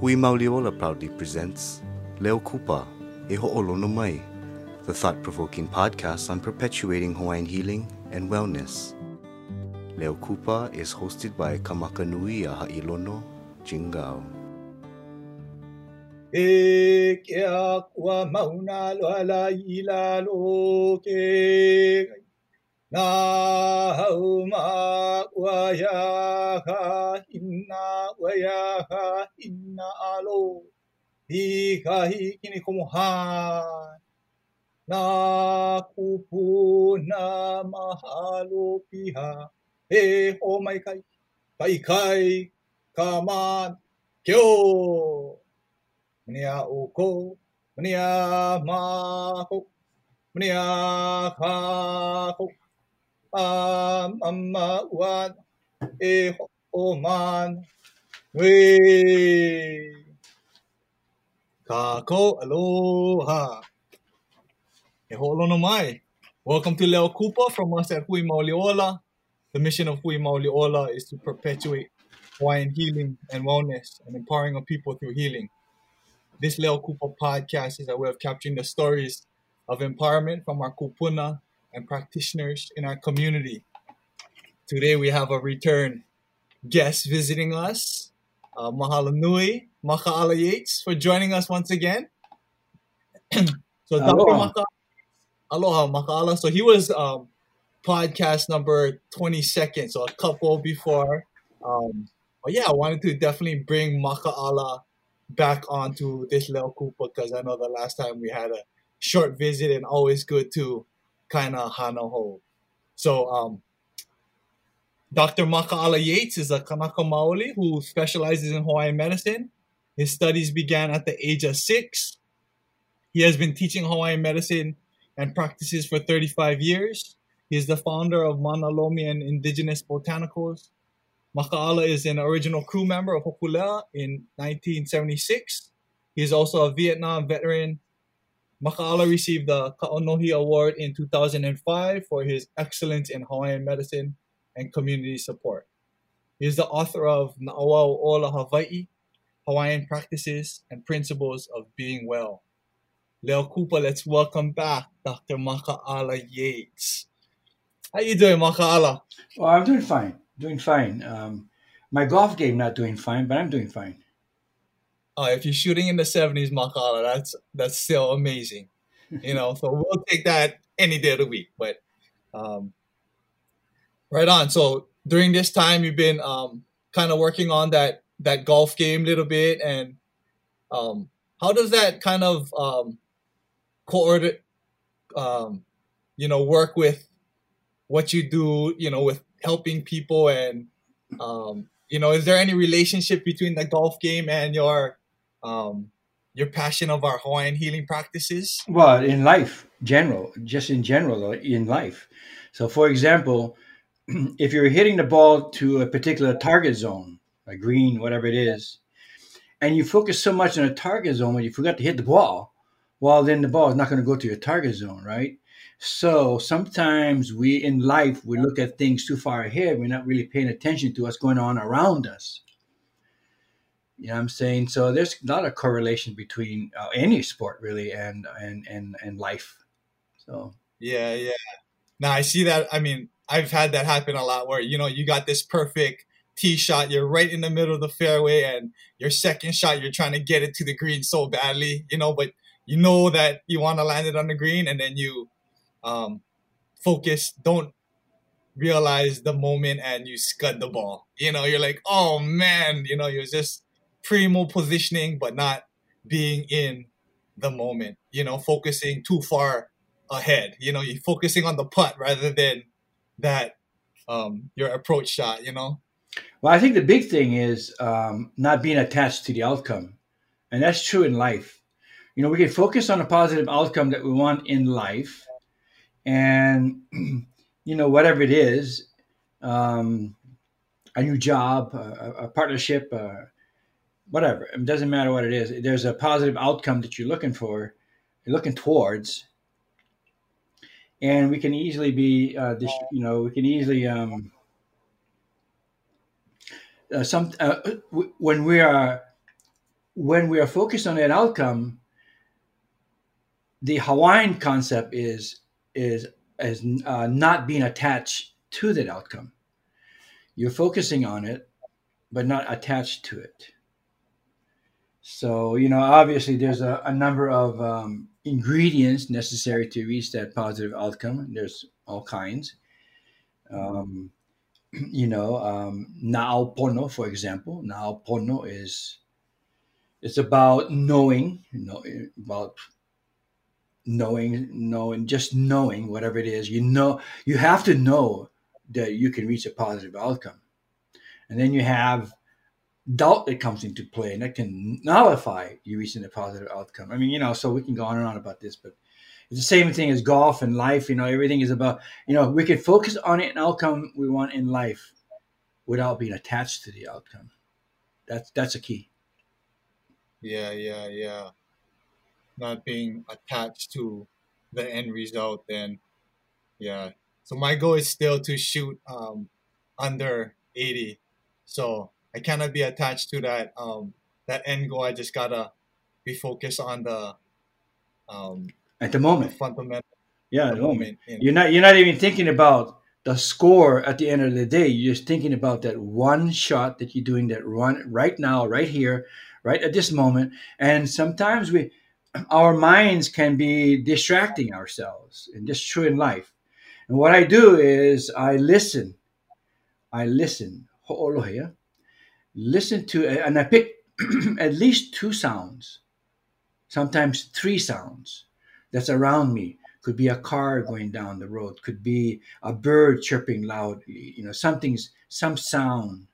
Hui Mauliola proudly presents Leo Kupa, E Ho'olono Mai, the thought-provoking podcast on perpetuating Hawaiian healing and wellness. Leo Kupa is hosted by Kamakanui a Ha'ilono, Jingao. E ke a kua mauna loa la i la lo ke Nā hau ma ua ia ka hina ua ia ka hina alo i ka hikini komoha. Nā kupu nā mahalo piha e eh, ho oh mai kai kai kai ka man ke o. Mania o ko, mania ma ko, mania ka ko. a mama wan eh, e o man we kako aloha. E holo mai welcome to Leo Kupa from us at Hui Mauliola the mission of Hui Mauliola is to perpetuate Hawaiian healing and wellness and empowering of people through healing. This Leo Kupa podcast is a way of capturing the stories of empowerment from our kupuna and practitioners in our community. Today we have a return guest visiting us. Uh, mahalo nui, Maka'ala Yates, for joining us once again. so Aloha. Maka, aloha, Maka'ala. So he was um, podcast number 22nd, so a couple before. Um, but yeah, I wanted to definitely bring Maka'ala back onto this little Kupa because I know the last time we had a short visit and always good to kind of hana ho. So, um, Dr. Maka'ala Yates is a Kanaka Maoli who specializes in Hawaiian medicine. His studies began at the age of six. He has been teaching Hawaiian medicine and practices for 35 years. He is the founder of Manalomi and Indigenous Botanicals. Maka'ala is an original crew member of Hokulea in 1976. He is also a Vietnam veteran Maka'ala received the Ka'onohi Award in 2005 for his excellence in Hawaiian medicine and community support. He is the author of Na'awau Ola Hawaii, Hawaiian Practices and Principles of Being Well. Leo Kupa, let's welcome back Dr. Maka'ala Yates. How you doing, Maka'ala? Well, I'm doing fine. Doing fine. Um, my golf game not doing fine, but I'm doing fine. Uh, if you're shooting in the 70s, Maka'ala, that's that's still amazing. You know, so we'll take that any day of the week. But um, right on. So during this time, you've been um, kind of working on that that golf game a little bit, and um, how does that kind of um, coordinate, um, you know, work with what you do, you know, with helping people, and um, you know, is there any relationship between the golf game and your um, your passion of our Hawaiian healing practices? Well, in life, general, just in general, in life. So, for example, if you're hitting the ball to a particular target zone, a green, whatever it is, and you focus so much on a target zone when you forgot to hit the ball, well, then the ball is not going to go to your target zone, right? So sometimes we in life we look at things too far ahead. We're not really paying attention to what's going on around us. You know what I'm saying? So there's not a correlation between uh, any sport really and and and and life. So Yeah, yeah. Now I see that. I mean, I've had that happen a lot where, you know, you got this perfect tee shot, you're right in the middle of the fairway, and your second shot, you're trying to get it to the green so badly, you know, but you know that you want to land it on the green, and then you um, focus, don't realize the moment, and you scud the ball. You know, you're like, oh man, you know, you're just primo positioning, but not being in the moment, you know, focusing too far ahead. You know, you're focusing on the putt rather than that um, your approach shot. You know. Well, I think the big thing is um, not being attached to the outcome. And that's true in life. You know, we can focus on a positive outcome that we want in life. And, you know, whatever it is, um, a new job, a, a partnership, uh, whatever, it doesn't matter what it is. There's a positive outcome that you're looking for, you're looking towards. And we can easily be, uh, you know, we can easily, um, uh, some uh, w- when we are when we are focused on that outcome, the Hawaiian concept is is is uh, not being attached to that outcome. You're focusing on it, but not attached to it. So you know, obviously, there's a, a number of um, ingredients necessary to reach that positive outcome. There's all kinds. Um, you know, um, for example. Na'aopono is it's about knowing, you know, about knowing, knowing, just knowing whatever it is. You know, you have to know that you can reach a positive outcome, and then you have doubt that comes into play, and that can nullify you reaching a positive outcome. I mean, you know, so we can go on and on about this, but it's the same thing as golf and life. You know, everything is about, you know, we can focus on an outcome we want in life without being attached to the outcome. That's that's a key. Yeah, yeah, yeah. Not being attached to the end result, then yeah. So my goal is still to shoot um, under 80. So I cannot be attached to that um, that end goal. I just gotta be focused on the um, at the moment. fundamental. Yeah, at the moment. You're not you're not even thinking about the score at the end of the day. You're just thinking about that one shot that you're doing that run right now, right here, right at this moment. And sometimes we our minds can be distracting ourselves, and just true in life. And what I do is I listen. I listen. Ho'olohea. Listen to and I pick at least two sounds, sometimes three sounds that's around me. Could be a car going down the road. Could be a bird chirping loudly. You know, something's some sound.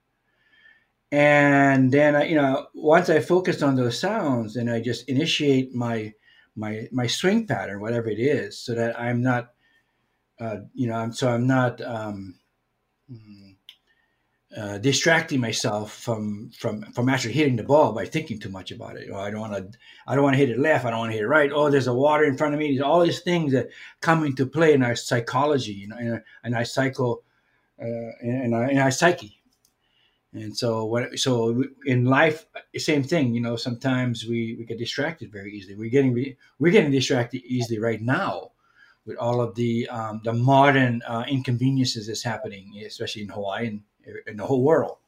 And then I, you know, once I focus on those sounds, then I just initiate my my my swing pattern, whatever it is, so that I'm not, uh, you know, I'm so I'm not. Um, mm, uh, distracting myself from from from actually hitting the ball by thinking too much about it. Oh, I don't want to. I don't want to hit it left. I don't want to hit it right. Oh, there's a water in front of me. There's all these things that come into play in our psychology, you know, in our, in our psycho, uh, in, our, in our psyche. And so, what? So in life, same thing. You know, sometimes we we get distracted very easily. We're getting we're getting distracted easily right now with all of the um, the modern uh, inconveniences that's happening, especially in Hawaii and in the whole world.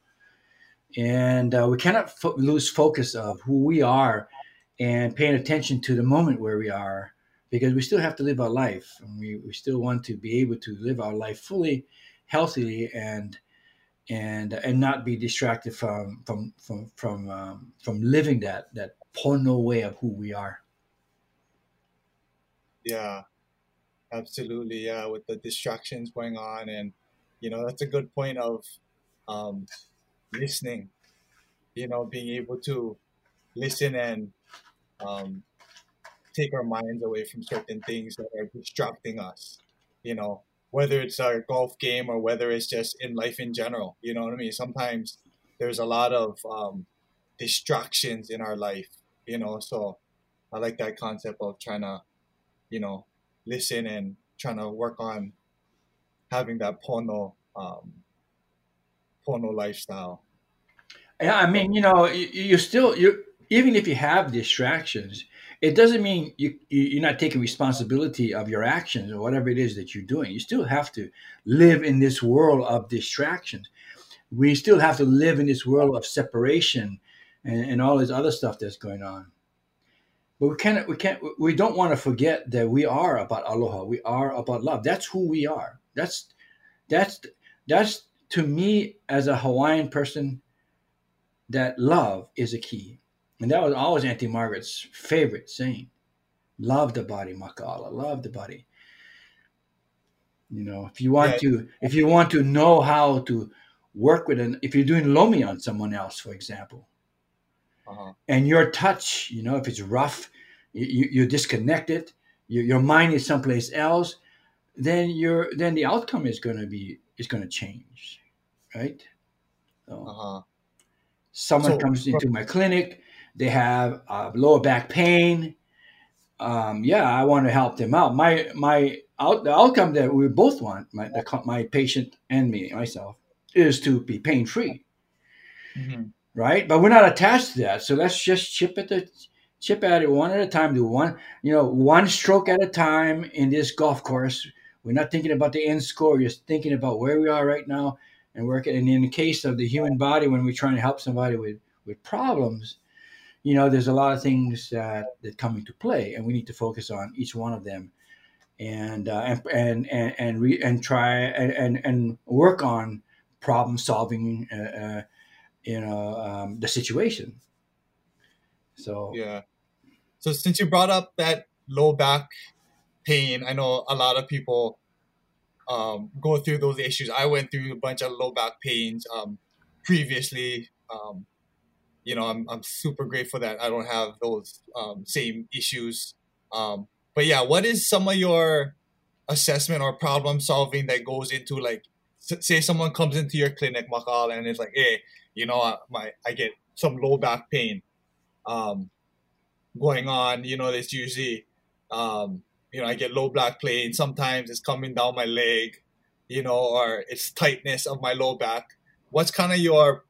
And uh, we cannot fo- lose focus of who we are and paying attention to the moment where we are because we still have to live our life. And we, we still want to be able to live our life fully healthily and and and not be distracted from from from from um, from living that that pono way of who we are. Yeah. Absolutely. Yeah with the distractions going on and you know that's a good point of um, listening, you know, being able to listen and um, take our minds away from certain things that are distracting us, you know, whether it's our golf game or whether it's just in life in general, you know what I mean? Sometimes there's a lot of um, distractions in our life, you know, so I like that concept of trying to, you know, listen and trying to work on having that pono um, pono lifestyle. Yeah, I mean, you know, you, you still you even if you have distractions, it doesn't mean you you're not taking responsibility of your actions or whatever it is that you're doing. You still have to live in this world of distractions. We still have to live in this world of separation and, and all this other stuff that's going on. But we can't we can't we don't want to forget that we are about aloha. We are about love. That's who we are. That's that's that's to me as a Hawaiian person, that love is a key. And that was always Auntie Margaret's favorite saying. Love the body, Maka'ala, Love the body. You know, if you want yeah. to, if you want to know how to work with an, if you're doing lomi on someone else, for example, uh-huh. and your touch, you know, if it's rough, you, you're disconnected, you, your mind is someplace else, then your then the outcome is going to be is going to change, right? So, uh-huh. Someone so, comes into my clinic, they have uh, lower back pain. Um, yeah, I want to help them out. My my out, the outcome that we both want, my the, my patient and me myself, is to be pain free. Mm-hmm. right? But we're not attached to that. So let's just chip at the chip at it one at a time. Do one, you know, one stroke at a time in this golf course. We're not thinking about the end score. We're just thinking about where we are right now and working. And in the case of the human body, when we're trying to help somebody with with problems, you know, there's a lot of things that that come into play, and we need to focus on each one of them, and uh, and and and and, re- and try and, and and work on problem solving. Uh, uh, you know um, the situation. So yeah. So since you brought up that low back pain, I know a lot of people um, go through those issues. I went through a bunch of low back pains um, previously. Um, you know, I'm, I'm super grateful that I don't have those um, same issues. Um, but yeah, what is some of your assessment or problem solving that goes into like, say someone comes into your clinic, Makal, and it's like, hey, you know, I, my I get some low back pain um, going on. You know, there's usually, um, you know, I get low back pain. Sometimes it's coming down my leg, you know, or it's tightness of my low back. What's kind of your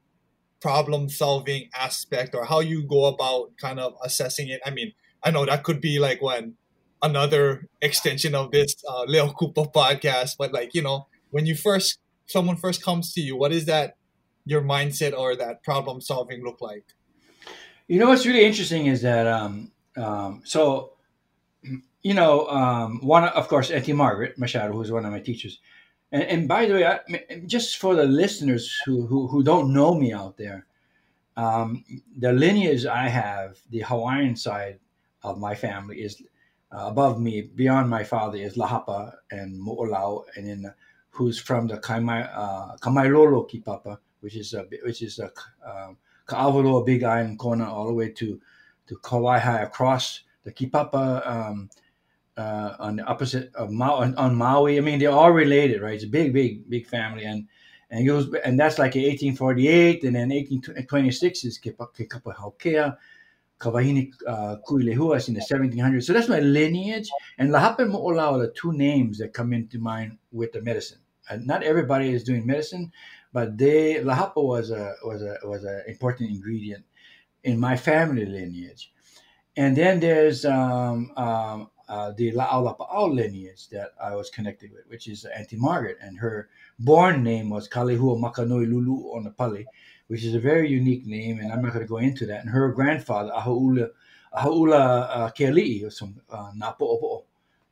problem solving aspect or how you go about kind of assessing it? I mean, I know that could be like when another extension of this uh, Leo Kupa podcast, but like, you know, when you first, someone first comes to you, what is that your mindset or that problem solving look like? You know what's really interesting is that um, um, so you know um, one of course Auntie Margaret Machado, who's one of my teachers, and, and by the way, I, just for the listeners who, who, who don't know me out there, um, the lineage I have, the Hawaiian side of my family is uh, above me, beyond my father is Lahapa and Mo'olau, and then who's from the Kaimai, uh, Kipapa, which is a which is a um, Ka'awaloa Big Island corner all the way to to Kawaihae across the Kipapa um, uh, on the opposite of Maui, on, Maui. I mean, they're all related, right? It's a big, big, big family, and and goes and that's like 1848, and then 1826 is Kipapa Haukea. Kawahini uh, Kuilehuas in the 1700s. So that's my lineage. And Lahapa and Mo'olau are the two names that come into mind with the medicine. Not everybody is doing medicine, but they lahapa was a was a was an important ingredient in my family lineage. And then there's um, um, uh, the La'aulapa'au lineage that I was connected with, which is Auntie Margaret, and her born name was Kalehua Makanoi Lulu Onapali, which is a very unique name, and I'm not going to go into that. And her grandfather, Ahaula Ahaula uh, Keali'i, was from uh, Napo'opo'o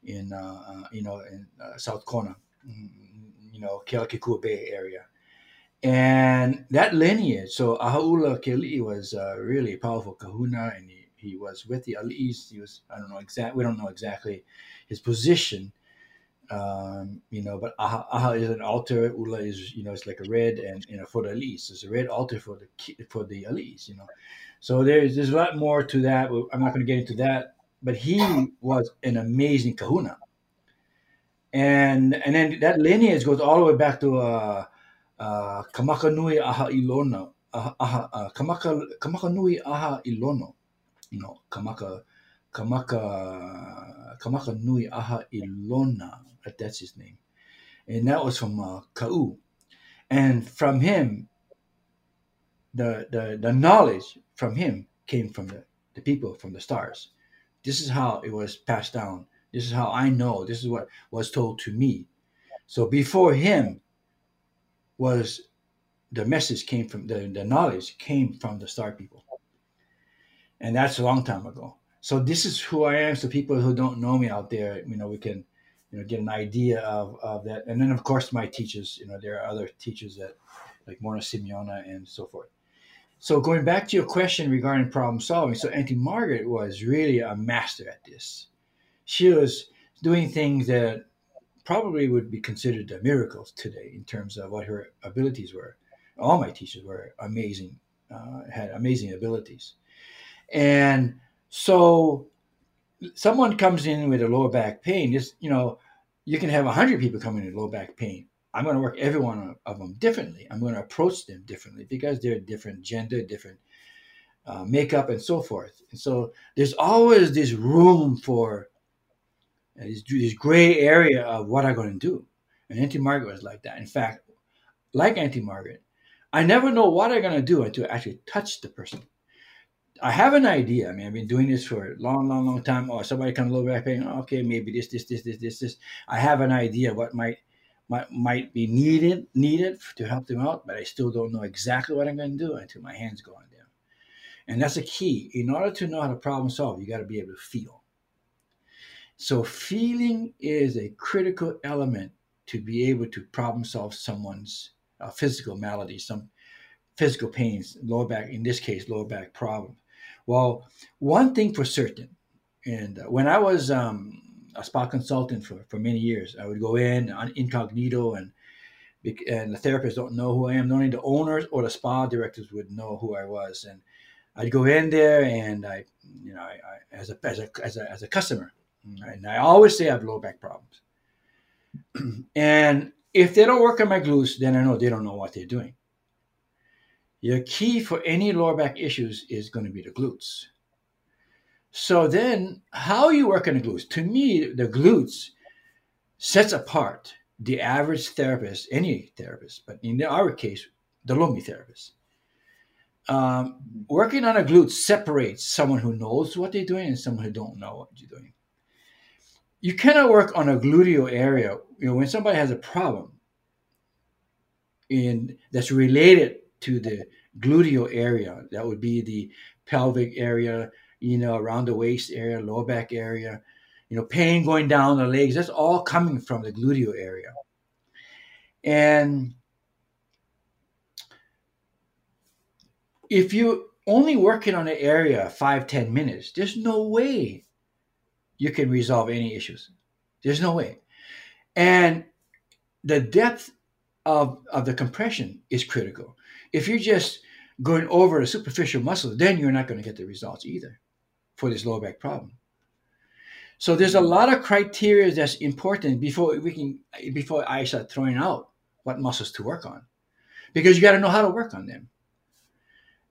in uh, uh, you know in uh, South Kona, mm, you know Kealakekua Bay area and that lineage. So Ahaula Keli'i was uh, really powerful kahuna, and he, was with the Ali'is. He was I don't know exact. We don't know exactly his position, um, you know. But Aha, Aha is an altar. Ula is you know it's like a red, and you know for the Ali'is, it's a red altar for the for the Ali'is, you know. So there's there's a lot more to that. I'm not going to get into that. But he was an amazing kahuna, and and then that lineage goes all the way back to. Uh, uh, kamaka nui aha ilona aha, aha uh, kamaka kamaka nui aha ilono know kamaka kamaka kamaka nui aha ilona that's his name. And that was from uh, Kau. And from him the, the the knowledge from him came from the, the people from the stars. This is how it was passed down. This is how i know. This is what was told to me. So before him was the message came from the, the knowledge came from the star people and that's a long time ago. So this is who i am. So people who don't know me out there you know we can you know get an idea of, of that. And then of course my teachers you know there are other teachers that like Morrnah Simeona and so forth. So going back to your question regarding problem solving so auntie margaret was really a master at this. She was doing things that probably would be considered a miracle today in terms of what her abilities were. All my teachers were amazing, uh, had amazing abilities. And so someone comes in with a lower back pain, just, you know, you can have 100 people coming in with low back pain. I'm going to work every one of them differently. I'm going to approach them differently because they're different gender, different uh, makeup, and so forth. And so there's always this room for this, this gray area of what I'm going to do. And Auntie Margaret was like that. In fact, like Auntie Margaret, I never know what I'm going to do until I actually touch the person. I have an idea. I mean, I've been doing this for a long, long, long time. Or oh, somebody comes little back pain. Okay, maybe this, this, this, this, this, this. I have an idea what might might might be needed needed to help them out, but I still don't know exactly what I'm going to do until my hands go on them. And that's a key. In order to know how to problem solve, you got to be able to feel. So feeling is a critical element to be able to problem solve someone's uh, physical malady, some physical pains, lower back, in this case, lower back problem. Well, one thing for certain, and uh, when I was um, a spa consultant for, for many years, I would go in on incognito and and the therapists don't know who I am. Only the owners or the spa directors would know who I was. And I'd go in there and I, you know, I, I, as, a, as, a, as, a, as a customer, and I always say I have low back problems. and if they don't work on my glutes, then I know they don't know what they're doing. Your key for any lower back issues is going to be the glutes. So then, how you work on the glutes? To me, the glutes sets apart the average therapist, any therapist, but in our case, the Lomi therapist. Um, working on a glute separates someone who knows what they're doing and someone who don't know what you're doing you cannot work on a gluteal area. You know, when somebody has a problem in that's related to the gluteal area, that would be the pelvic area, you know, around the waist area, lower back area, you know, pain going down the legs, that's all coming from the gluteal area. And if you only working on an area five, ten minutes, there's no way you can resolve any issues. There's no way. And the depth of, of the compression is critical. If you're just going over the superficial muscles, then you're not going to get the results either for this low back problem. So there's a lot of criteria that's important before we can before I start throwing out what muscles to work on. Because you got to know how to work on them.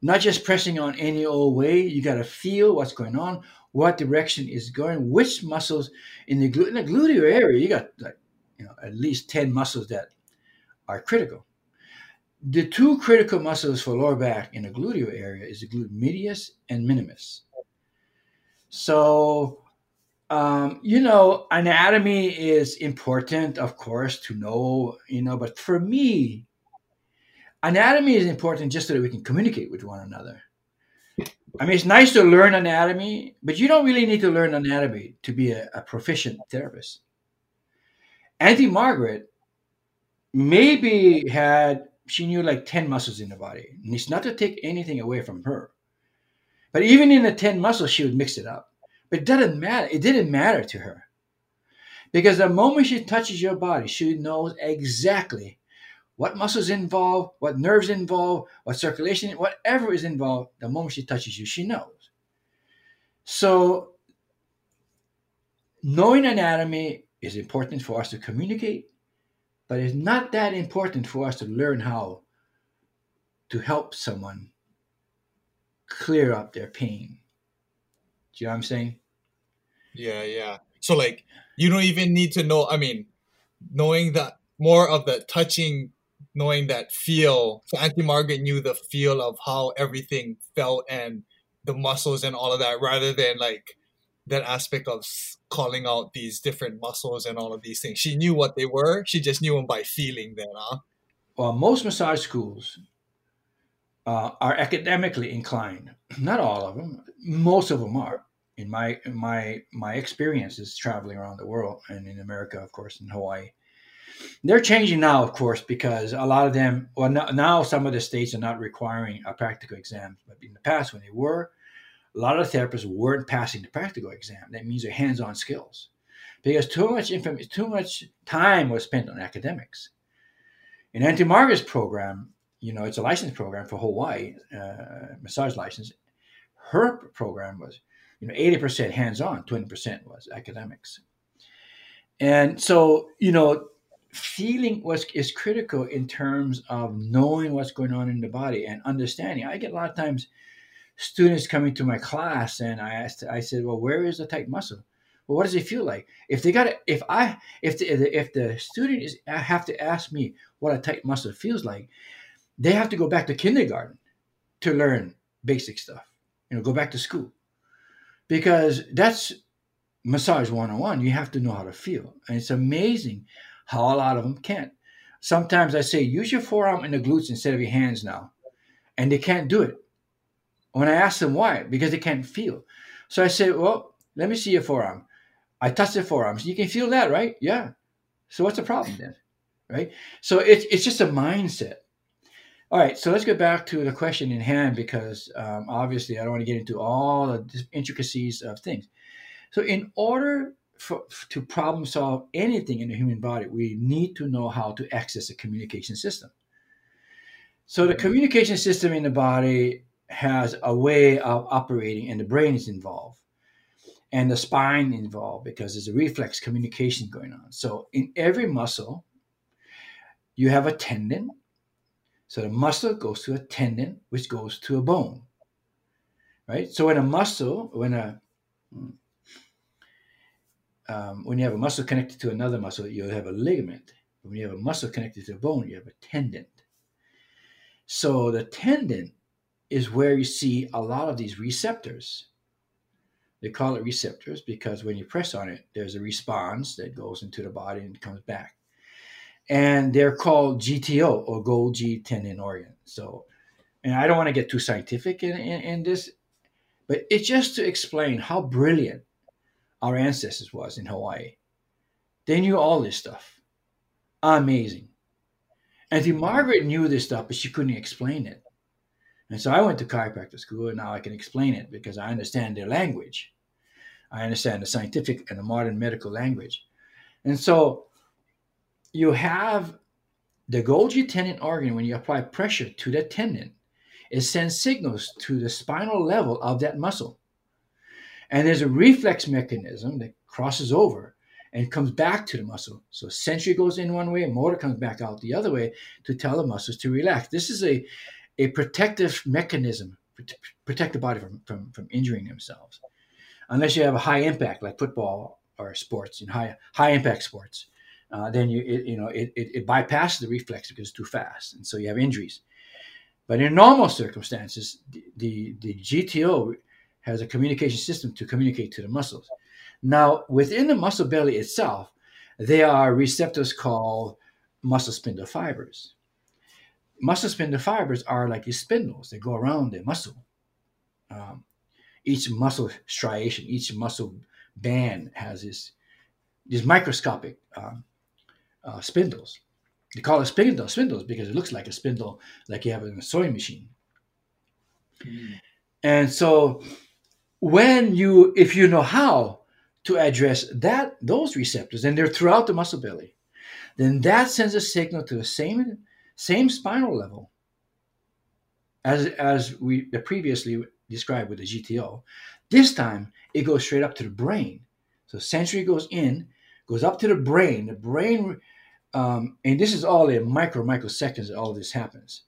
Not just pressing on any old way, you got to feel what's going on what direction is going, which muscles in the, in the gluteal area, you got like, you know, at least 10 muscles that are critical. The two critical muscles for lower back in the gluteal area is the glute medius and minimus. So, um, you know, anatomy is important, of course, to know, you know, but for me, anatomy is important just so that we can communicate with one another. I mean, it's nice to learn anatomy, but you don't really need to learn anatomy to be a, a proficient therapist. Auntie Margaret maybe had, she knew like 10 muscles in the body. And it's not to take anything away from her. But even in the 10 muscles, she would mix it up. But it doesn't matter. It didn't matter to her. Because the moment she touches your body, she knows exactly what muscles involved, what nerves involved, what circulation, whatever is involved, the moment she touches you, she knows. So, knowing anatomy is important for us to communicate, but it's not that important for us to learn how to help someone clear up their pain. Do you know what I'm saying? Yeah, yeah. So, like, you don't even need to know, I mean, knowing that more of the touching knowing that feel. So Auntie Margaret knew the feel of how everything felt and the muscles and all of that, rather than like that aspect of calling out these different muscles and all of these things. She knew what they were. She just knew them by feeling them. Huh? Well, most massage schools uh, are academically inclined. Not all of them. Most of them are. In my in my my experiences traveling around the world and in America, of course, in Hawaii, they're changing now, of course, because a lot of them, well, now some of the states are not requiring a practical exam. But in the past, when they were, a lot of therapists weren't passing the practical exam. That means their hands-on skills, because too much too much time was spent on academics. In Auntie Margaret's program, you know, it's a license program for Hawaii, uh, massage license. Her program was, you know, 80% hands-on, 20% was academics. And so, you know, feeling was is critical in terms of knowing what's going on in the body and understanding. I get a lot of times students coming to my class and I asked, I said, well, where is the tight muscle? Well, what does it feel like? If they got it, if I, if the, if the student is, I have to ask me what a tight muscle feels like, they have to go back to kindergarten to learn basic stuff. You know, go back to school because that's massage 101 you have to know how to feel and it's amazing how a lot of them can't sometimes i say use your forearm and the glutes instead of your hands now and they can't do it when i ask them why because they can't feel. So i say well let me see your forearm. I touch their forearms you can feel that right? Yeah. So what's the problem then right? So it's, it's just a mindset. All right, so let's get back to the question in hand because um, obviously I don't want to get into all the intricacies of things. So, in order for, to problem solve anything in the human body, we need to know how to access a communication system. So, the communication system in the body has a way of operating, and the brain is involved, and the spine involved because there's a reflex communication going on. So, in every muscle, you have a tendon. So, the muscle goes to a tendon, which goes to a bone. Right? So, when a muscle, when a um, when you have a muscle connected to another muscle, you'll have a ligament. When you have a muscle connected to a bone, you have a tendon. So the tendon is where you see a lot of these receptors. They call it receptors because when you press on it, there's a response that goes into the body and comes back. And they're called GTO or Golgi tendon organ. So, and I don't want to get too scientific in, in, in this, but it's just to explain how brilliant our ancestors was in Hawaii. They knew all this stuff. Amazing. And Margaret knew this stuff, but she couldn't explain it. And so I went to chiropractic school, and now I can explain it because I understand their language. I understand the scientific and the modern medical language. And so you have the Golgi tendon organ, when you apply pressure to that tendon, it sends signals to the spinal level of that muscle. And there's a reflex mechanism that crosses over and comes back to the muscle. So sensory goes in one way, motor comes back out the other way to tell the muscles to relax. This is a, a protective mechanism to protect the body from, from, from injuring themselves. Unless you have a high impact like football or sports, in high high impact sports, uh, then you it, you know it, it, it bypasses the reflex because it's too fast, and so you have injuries. But in normal circumstances, the, the, the GTO has a communication system to communicate to the muscles. Now, within the muscle belly itself, there are receptors called muscle spindle fibers. Muscle spindle fibers are like these spindles that go around the muscle. Um, each muscle striation, each muscle band has this, these microscopic um, uh, spindles. They call it spindle spindles because it looks like a spindle, like you have in a sewing machine. Mm. And so when you if you know how to address that those receptors and they're throughout the muscle belly then that sends a signal to the same same spinal level as as we previously described with the GTO. This time it goes straight up to the brain. So sensory goes in, goes up to the brain. The brain, um, and this is all in micro microseconds that all this happens.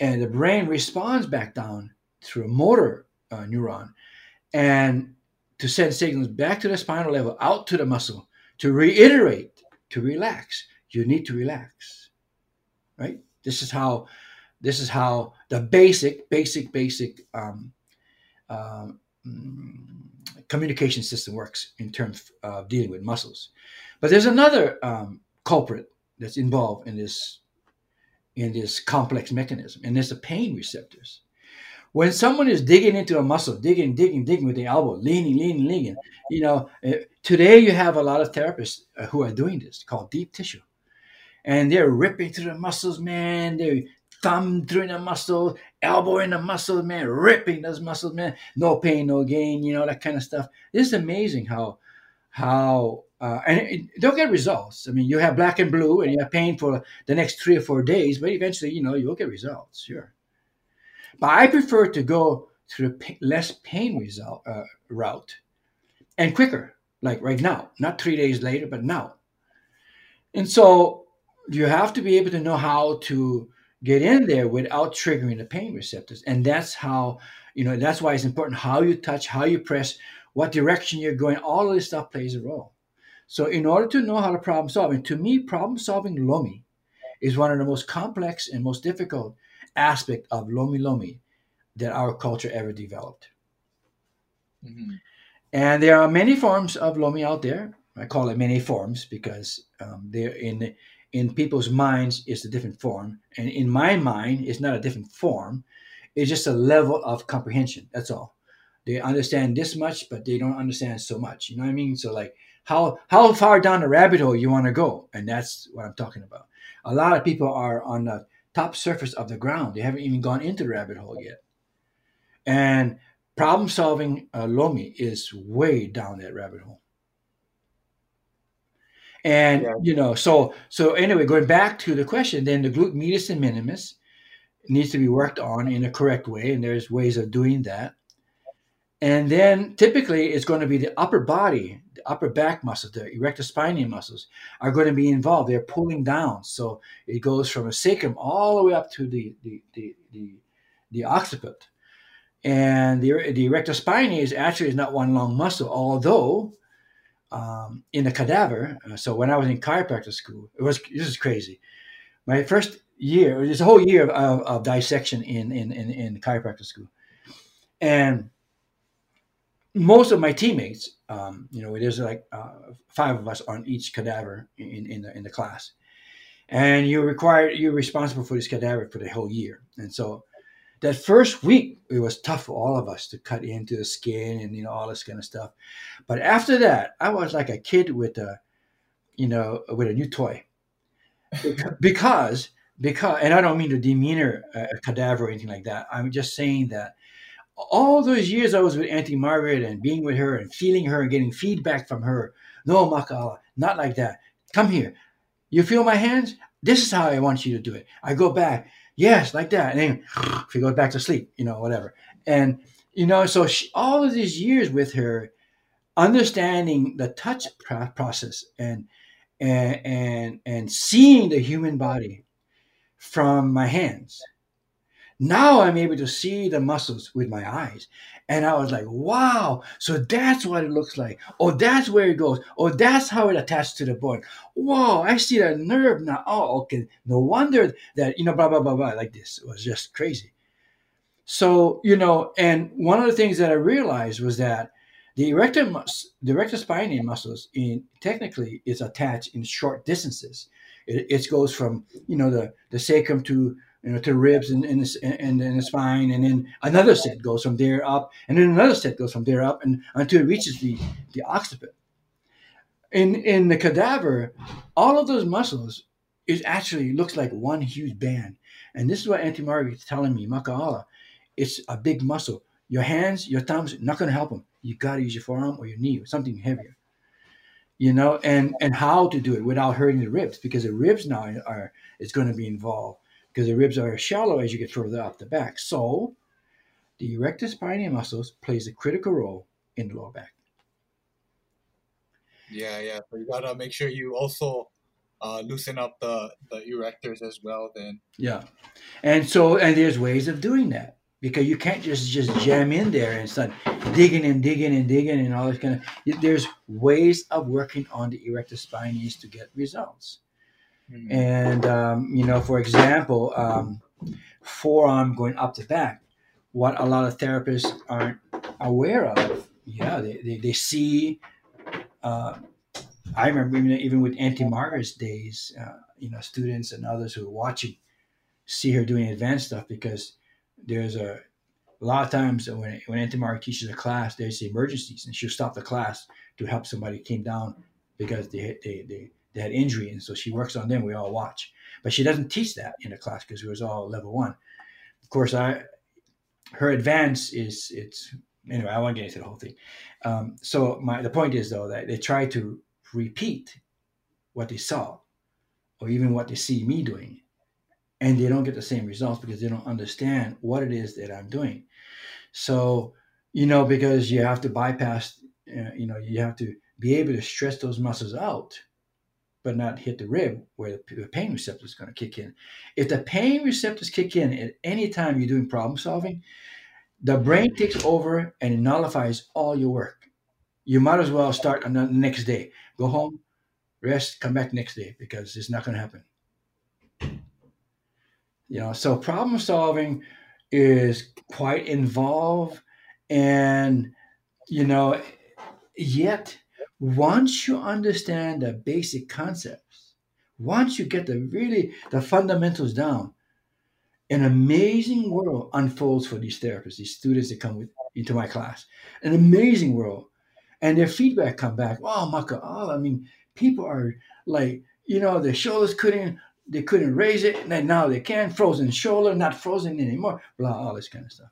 And the brain responds back down through a motor uh, neuron and to send signals back to the spinal level, out to the muscle, to reiterate, to relax. You need to relax, right? This is how, this is how the basic, basic, basic um, uh, communication system works in terms of dealing with muscles. But there's another um, culprit that's involved in this in this complex mechanism, and it's the pain receptors. When someone is digging into a muscle, digging, digging, digging with the elbow, leaning, leaning, leaning, you know, eh, today you have a lot of therapists uh, who are doing this called deep tissue. And they're ripping through the muscles, man. They're thumb through the muscle, elbow in the muscle, man, ripping those muscles, man. No pain, no gain, you know, that kind of stuff. It's amazing how, how, uh, and it, they'll get results. I mean, you have black and blue and you have pain for the next three or four days, but eventually, you know, you'll get results, sure. But I prefer to go through the less pain result uh, route and quicker, like right now, not three days later, but now. And so you have to be able to know how to get in there without triggering the pain receptors. And that's how, you know, that's why it's important how you touch, how you press, what direction you're going, all of this stuff plays a role. So in order to know how to problem solve, and to me, problem solving Lomi is one of the most complex and most difficult aspect of lomi lomi that our culture ever developed. Mhm. And there are many forms of lomi out there. I call it many forms because um, they're in in people's minds it's a different form, and in my mind it's not a different form. It's just a level of comprehension. That's all. They understand this much, but they don't understand so much. You know what I mean? So like how how far down the rabbit hole you want to go, and that's what I'm talking about. A lot of people are on the top surface of the ground. They haven't even gone into the rabbit hole yet. And problem solving uh, Lomi is way down that rabbit hole. And Yeah. you know, so so anyway, going back to the question, then the glute medius and minimus needs to be worked on in a correct way, and there's ways of doing that. And then typically it's going to be the upper body, the upper back muscles, the erector spinae muscles are going to be involved. They're pulling down. So it goes from a sacrum all the way up to the the the the, the occiput. And the, the erector spinae is actually is not one long muscle, although um, in the cadaver. uh, so when I was in chiropractic school, it was this is crazy. My first year, there's a whole year of, of, dissection in, in in in chiropractic school, and most of my teammates, um, you know, there's like uh, five of us on each cadaver in in the in the class, and you're required you're responsible for this cadaver for the whole year, and so that first week it was tough for all of us to cut into the skin and you know all this kind of stuff. But after that i was like a kid with a you know with a new toy. Because because and i don't mean to demeanor a a cadaver or anything like that. I'm just saying that all those years i was with auntie margaret and being with her and feeling her and getting feedback from her no makala not like that. Come here. You feel my hands? This is how i want you to do it. I go back yes like that. And then she goes back to sleep you know whatever. And you know so she, all of these years with her understanding the touch pro- process and and and and seeing the human body from my hands now i'm able to see the muscles with my eyes. And i was like wow. So that's what it looks like. Oh that's where it goes. Oh that's how it attaches to the bone. Whoa i see the nerve now. Oh okay. No wonder that you know blah blah blah blah like this. It was just crazy. So you know and one of the things that i realized was that the erector mus- the erector spinae muscles in technically is attached in short distances. It, it goes from you know the the sacrum to you know to the ribs and and, and and the spine and then another set goes from there up and then another set goes from there up and until it reaches the the occiput. In in the cadaver all of those muscles is actually looks like one huge band. And this is what auntie margaret is telling me makaala it's a big muscle. Your hands your thumbs not going to help them you got to use your forearm or your knee or something heavier. You know and and how to do it without hurting the ribs because the ribs now are is going to be involved because the ribs are shallow as you get further up the back so the erector spinae muscles plays a critical role in the lower back Yeah, yeah. So you gotta make sure you also uh, loosen up the the erectors as well. Then. Yeah, and so and there's ways of doing that because you can't just just jam in there and start digging and digging and digging and all this kind of. There's ways of working on the erector spinae to get results. Mhm. And um, you know, for example, um, forearm going up the back, what a lot of therapists aren't aware of. Yeah, they, they, they see. Uh, I remember even, even with Auntie Margaret's days, uh, you know, students and others who are watching see her doing advanced stuff because there's a, a lot of times when when Auntie Margaret teaches a class, there's emergencies and she'll stop the class to help somebody came down because they they they, had injury and so she works on them. We all watch, but she doesn't teach that in the class because it was all level one. Of course, I her advance is it's anyway. I won't get into the whole thing. Um, so my the point is though that they try to repeat what they saw or even what they see me doing and they don't get the same results because they don't understand what it is that i'm doing so you know because you have to bypass uh, you know you have to be able to stress those muscles out but not hit the rib where the, pain receptor is going to kick in. If the pain receptors kick in at any time you're doing problem solving the brain takes over and nullifies all your work. You might as well start on the next day. Go home rest come back next day because it's not going to happen. You know, so problem solving is quite involved and you know yet once you understand the basic concepts once you get the really the fundamentals down an amazing world unfolds for these therapists these students that come with, into my class. An amazing world. And their feedback come back oh maka oh, i mean people are like you know their shoulders couldn't they couldn't raise it and now they can frozen shoulder not frozen anymore blah all this kind of stuff.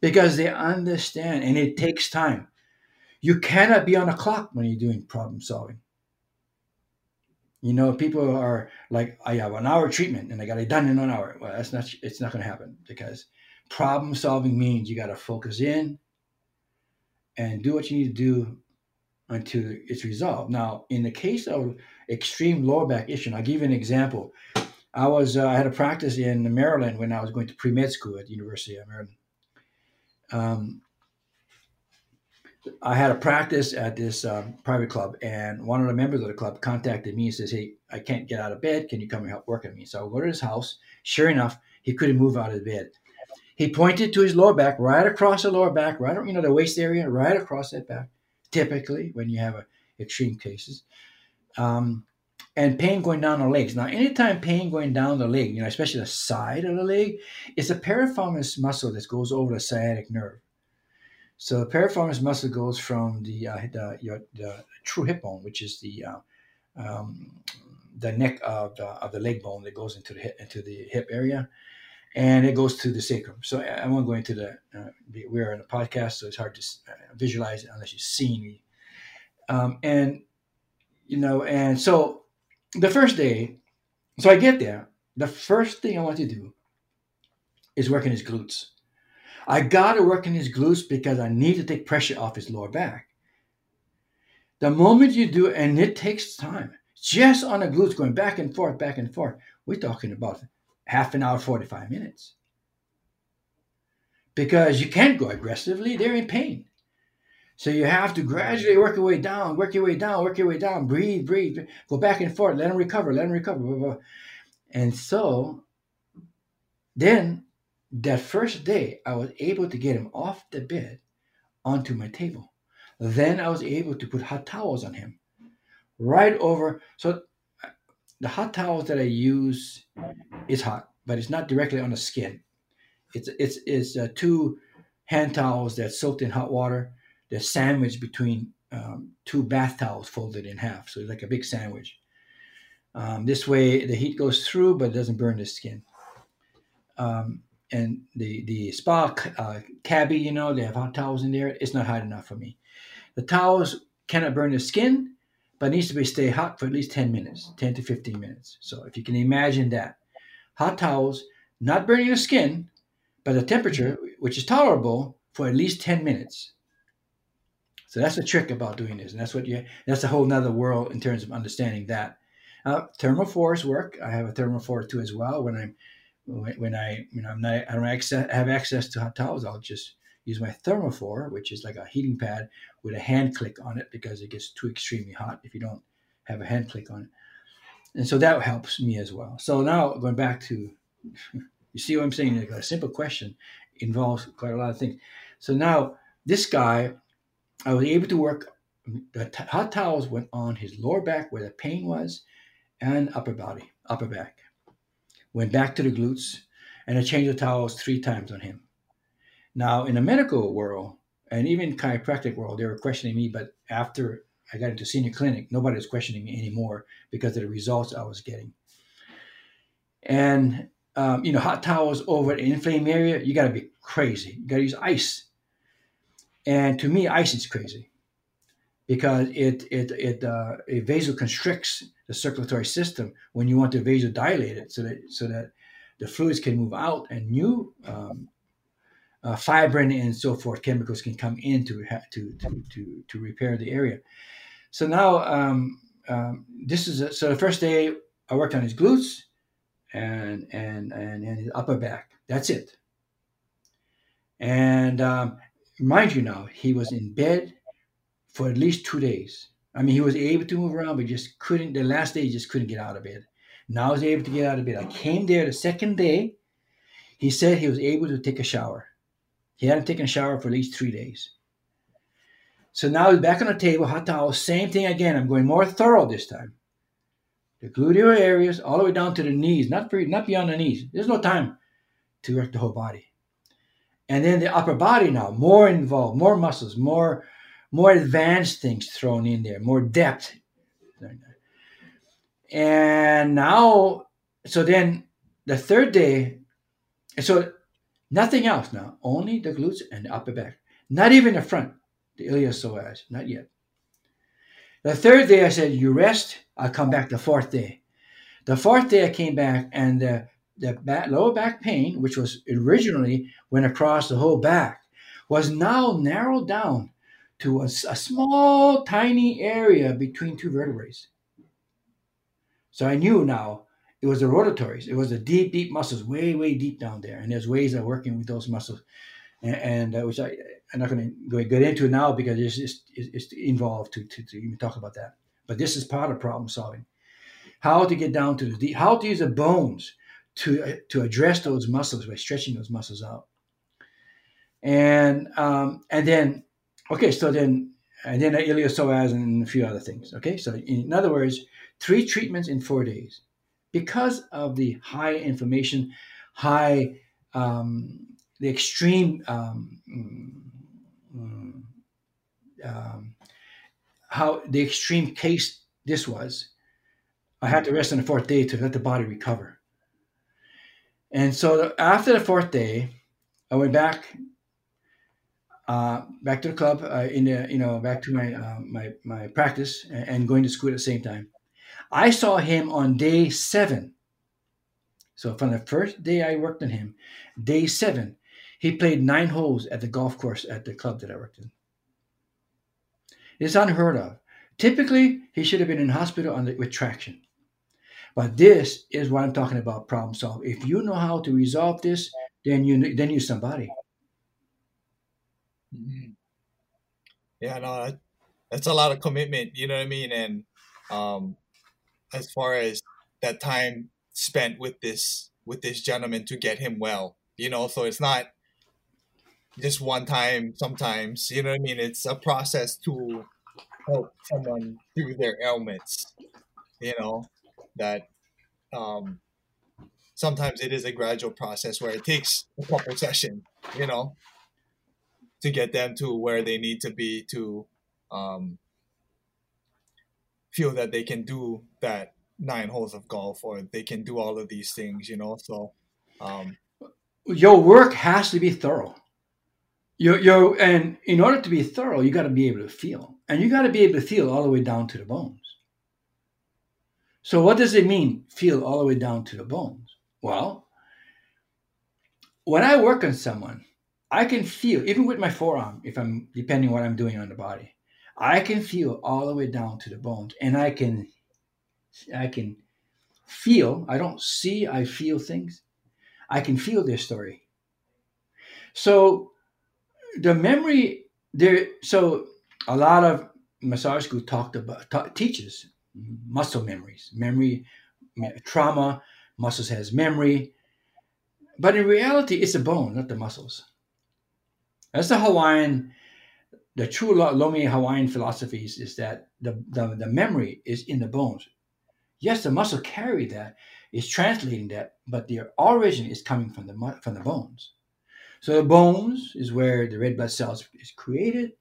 Because they understand and it takes time you cannot be on a clock when you're doing problem solving you know people are like i have an hour treatment and i got it done in an hour well that's not it's not going to happen because problem solving means you got to focus in and do what you need to do until it's resolved now in the case of extreme lower back issue. I'll give you an example. I was uh, I had a practice in Maryland when I was going to pre med school at the University of Maryland. Um, I had a practice at this um, private club, and one of the members of the club contacted me and says, "Hey, I can't get out of bed. Can you come and help work on me?" So I go to his house. Sure enough, he couldn't move out of bed. He pointed to his lower back, right across the lower back, right you know the waist area, right across that back. Typically, when you have a, extreme cases, um, and pain going down the legs. Now, anytime pain going down the leg, you know, especially the side of the leg, it's a piriformis muscle that goes over the sciatic nerve. So the piriformis muscle goes from the uh, the, your, the true hip bone, which is the uh, um, the neck of the, of the leg bone that goes into the hip, into the hip area, and it goes to the sacrum. So I won't go into the. Uh, we're in a podcast, so it's hard to uh, visualize it unless you've seen me. Um, and you know, and so the first day, so I get there. The first thing I want to do is work in his glutes. I got to work in his glutes because I need to take pressure off his lower back. The moment you do and it takes time, just on the glutes going back and forth, back and forth, we're talking about half an hour, 45 minutes. Because you can't go aggressively, they're in pain. So you have to gradually work your way down, work your way down, work your way down, breathe, breathe, go back and forth, let them recover, let them recover. Blah, blah. And so then that first day, I was able to get him off the bed onto my table. Then I was able to put hot towels on him right over. So the hot towels that I use is hot, but it's not directly on the skin. It's it's it's uh, two hand towels that's soaked in hot water they're sandwiched between um, two bath towels folded in half. So it's like a big sandwich. Um, this way, the heat goes through, but it doesn't burn the skin. Um, and the the spa uh, cabbie, you know, they have hot towels in there. It's not hot enough for me. The towels cannot burn the skin, but needs to be stay hot for at least 10 minutes, 10 to 15 minutes. So if you can imagine that, hot towels not burning the skin, but the temperature, which is tolerable, for at least 10 minutes. So that's the trick about doing this, and that's what you. That's a whole nother world in terms of understanding that. Uh, thermophores work. I have a thermophore too as well. When I'm when, I you know I'm not I don't have access to hot towels, I'll just use my thermophore, which is like a heating pad with a hand click on it because it gets too extremely hot if you don't have a hand click on it. And so that helps me as well. So now going back to, you see what I'm saying? Like a simple question involves quite a lot of things. So now this guy I was able to work. The t- hot towels went on his lower back where the pain was, and upper body, upper back. Went back to the glutes, and I changed the towels three times on him. Now, in the medical world and even chiropractic world, they were questioning me. But after I got into senior clinic, nobody was questioning me anymore because of the results I was getting. And um, you know, hot towels over an inflamed area, you got to be crazy. You got to use ice and to me, ice is crazy because it it it uh, it vasoconstricts the circulatory system when you want to vasodilate it, so that so that the fluids can move out and new um, uh, fibrin and so forth chemicals can come in to to to to, to repair the area. So now um, um, this is a, so the first day I worked on his glutes and and and, and his upper back. That's it. And um, mind you now, he was in bed for at least two days. I mean, he was able to move around, but just couldn't. The last day, he just couldn't get out of bed. Now he's able to get out of bed. I came there the second day. He said he was able to take a shower. He hadn't taken a shower for at least three days. So now he's back on the table, hot towel, same thing again. I'm going more thorough this time. The gluteal areas all the way down to the knees, not for, not beyond the knees. There's no time to work the whole body. And then the upper body now, more involved, more muscles, more more advanced things thrown in there, more depth. And now, so then the third day, so nothing else now, only the glutes and the upper back, not even the front, the iliopsoas, not yet. The third day, I said, You rest, I'll come back the fourth day. The fourth day, I came back, and the, the back, lower back pain, which was originally went across the whole back, was now narrowed down to a, a small, tiny area between two vertebrae. So I knew now it was the rotatores. It was the deep, deep muscles, way, way deep down there. And there's ways of working with those muscles, and, and uh, which I, I'm not going to get into now because it's, it's, it's involved to, to, to, even talk about that. But this is part of problem solving. How to get down to the deep, how to use the bones to, uh, to address those muscles by stretching those muscles out. And um, and then Okay, so then and then iliopsoas and a few other things. Okay, so in other words, three treatments in four days because of the high inflammation, high, um, the extreme, um, mm, um, how the extreme case this was. I had to rest on the fourth day to let the body recover. And so after the fourth day, I went back uh, back to the club uh, in the you know back to my uh, my my practice and, going to school at the same time. I saw him on day seven. So from the first day I worked on him, day seven, he played nine holes at the golf course at the club that I worked in. It's unheard of. Typically, he should have been in hospital the, with traction. But this is what I'm talking about problem solve. If you know how to resolve this, then you then you're somebody. Mm-hmm. Yeah, no, that's a lot of commitment. You know what I mean? And um, as far as that time spent with this with this gentleman to get him well, you know, so it's not just one time. Sometimes, you know what I mean? It's a process to help someone through their ailments. You know that um, sometimes it is a gradual process where it takes a couple sessions. You know, to get them to where they need to be to um, feel that they can do that nine holes of golf or they can do all of these things, you know. So um, your work has to be thorough. Your your and in order to be thorough, you got to be able to feel, and you got to be able to feel all the way down to the bones. So what does it mean? Feel all the way down to the bones. Well, when I work on someone, I can feel, even with my forearm, if I'm depending what I'm doing on the body, I can feel all the way down to the bones. And I can I can feel, I don't see, I feel things. I can feel their story. So the memory there so a lot of massage school talked about ta- teaches muscle memories, memory trauma, muscles has memory. But in reality, it's the bone, not the muscles. That's the Hawaiian, the true Lomi Hawaiian philosophies is that the, the, the memory is in the bones. Yes, the muscle carry that, is translating that, but the origin is coming from the from the bones. So the bones is where the red blood cells is created.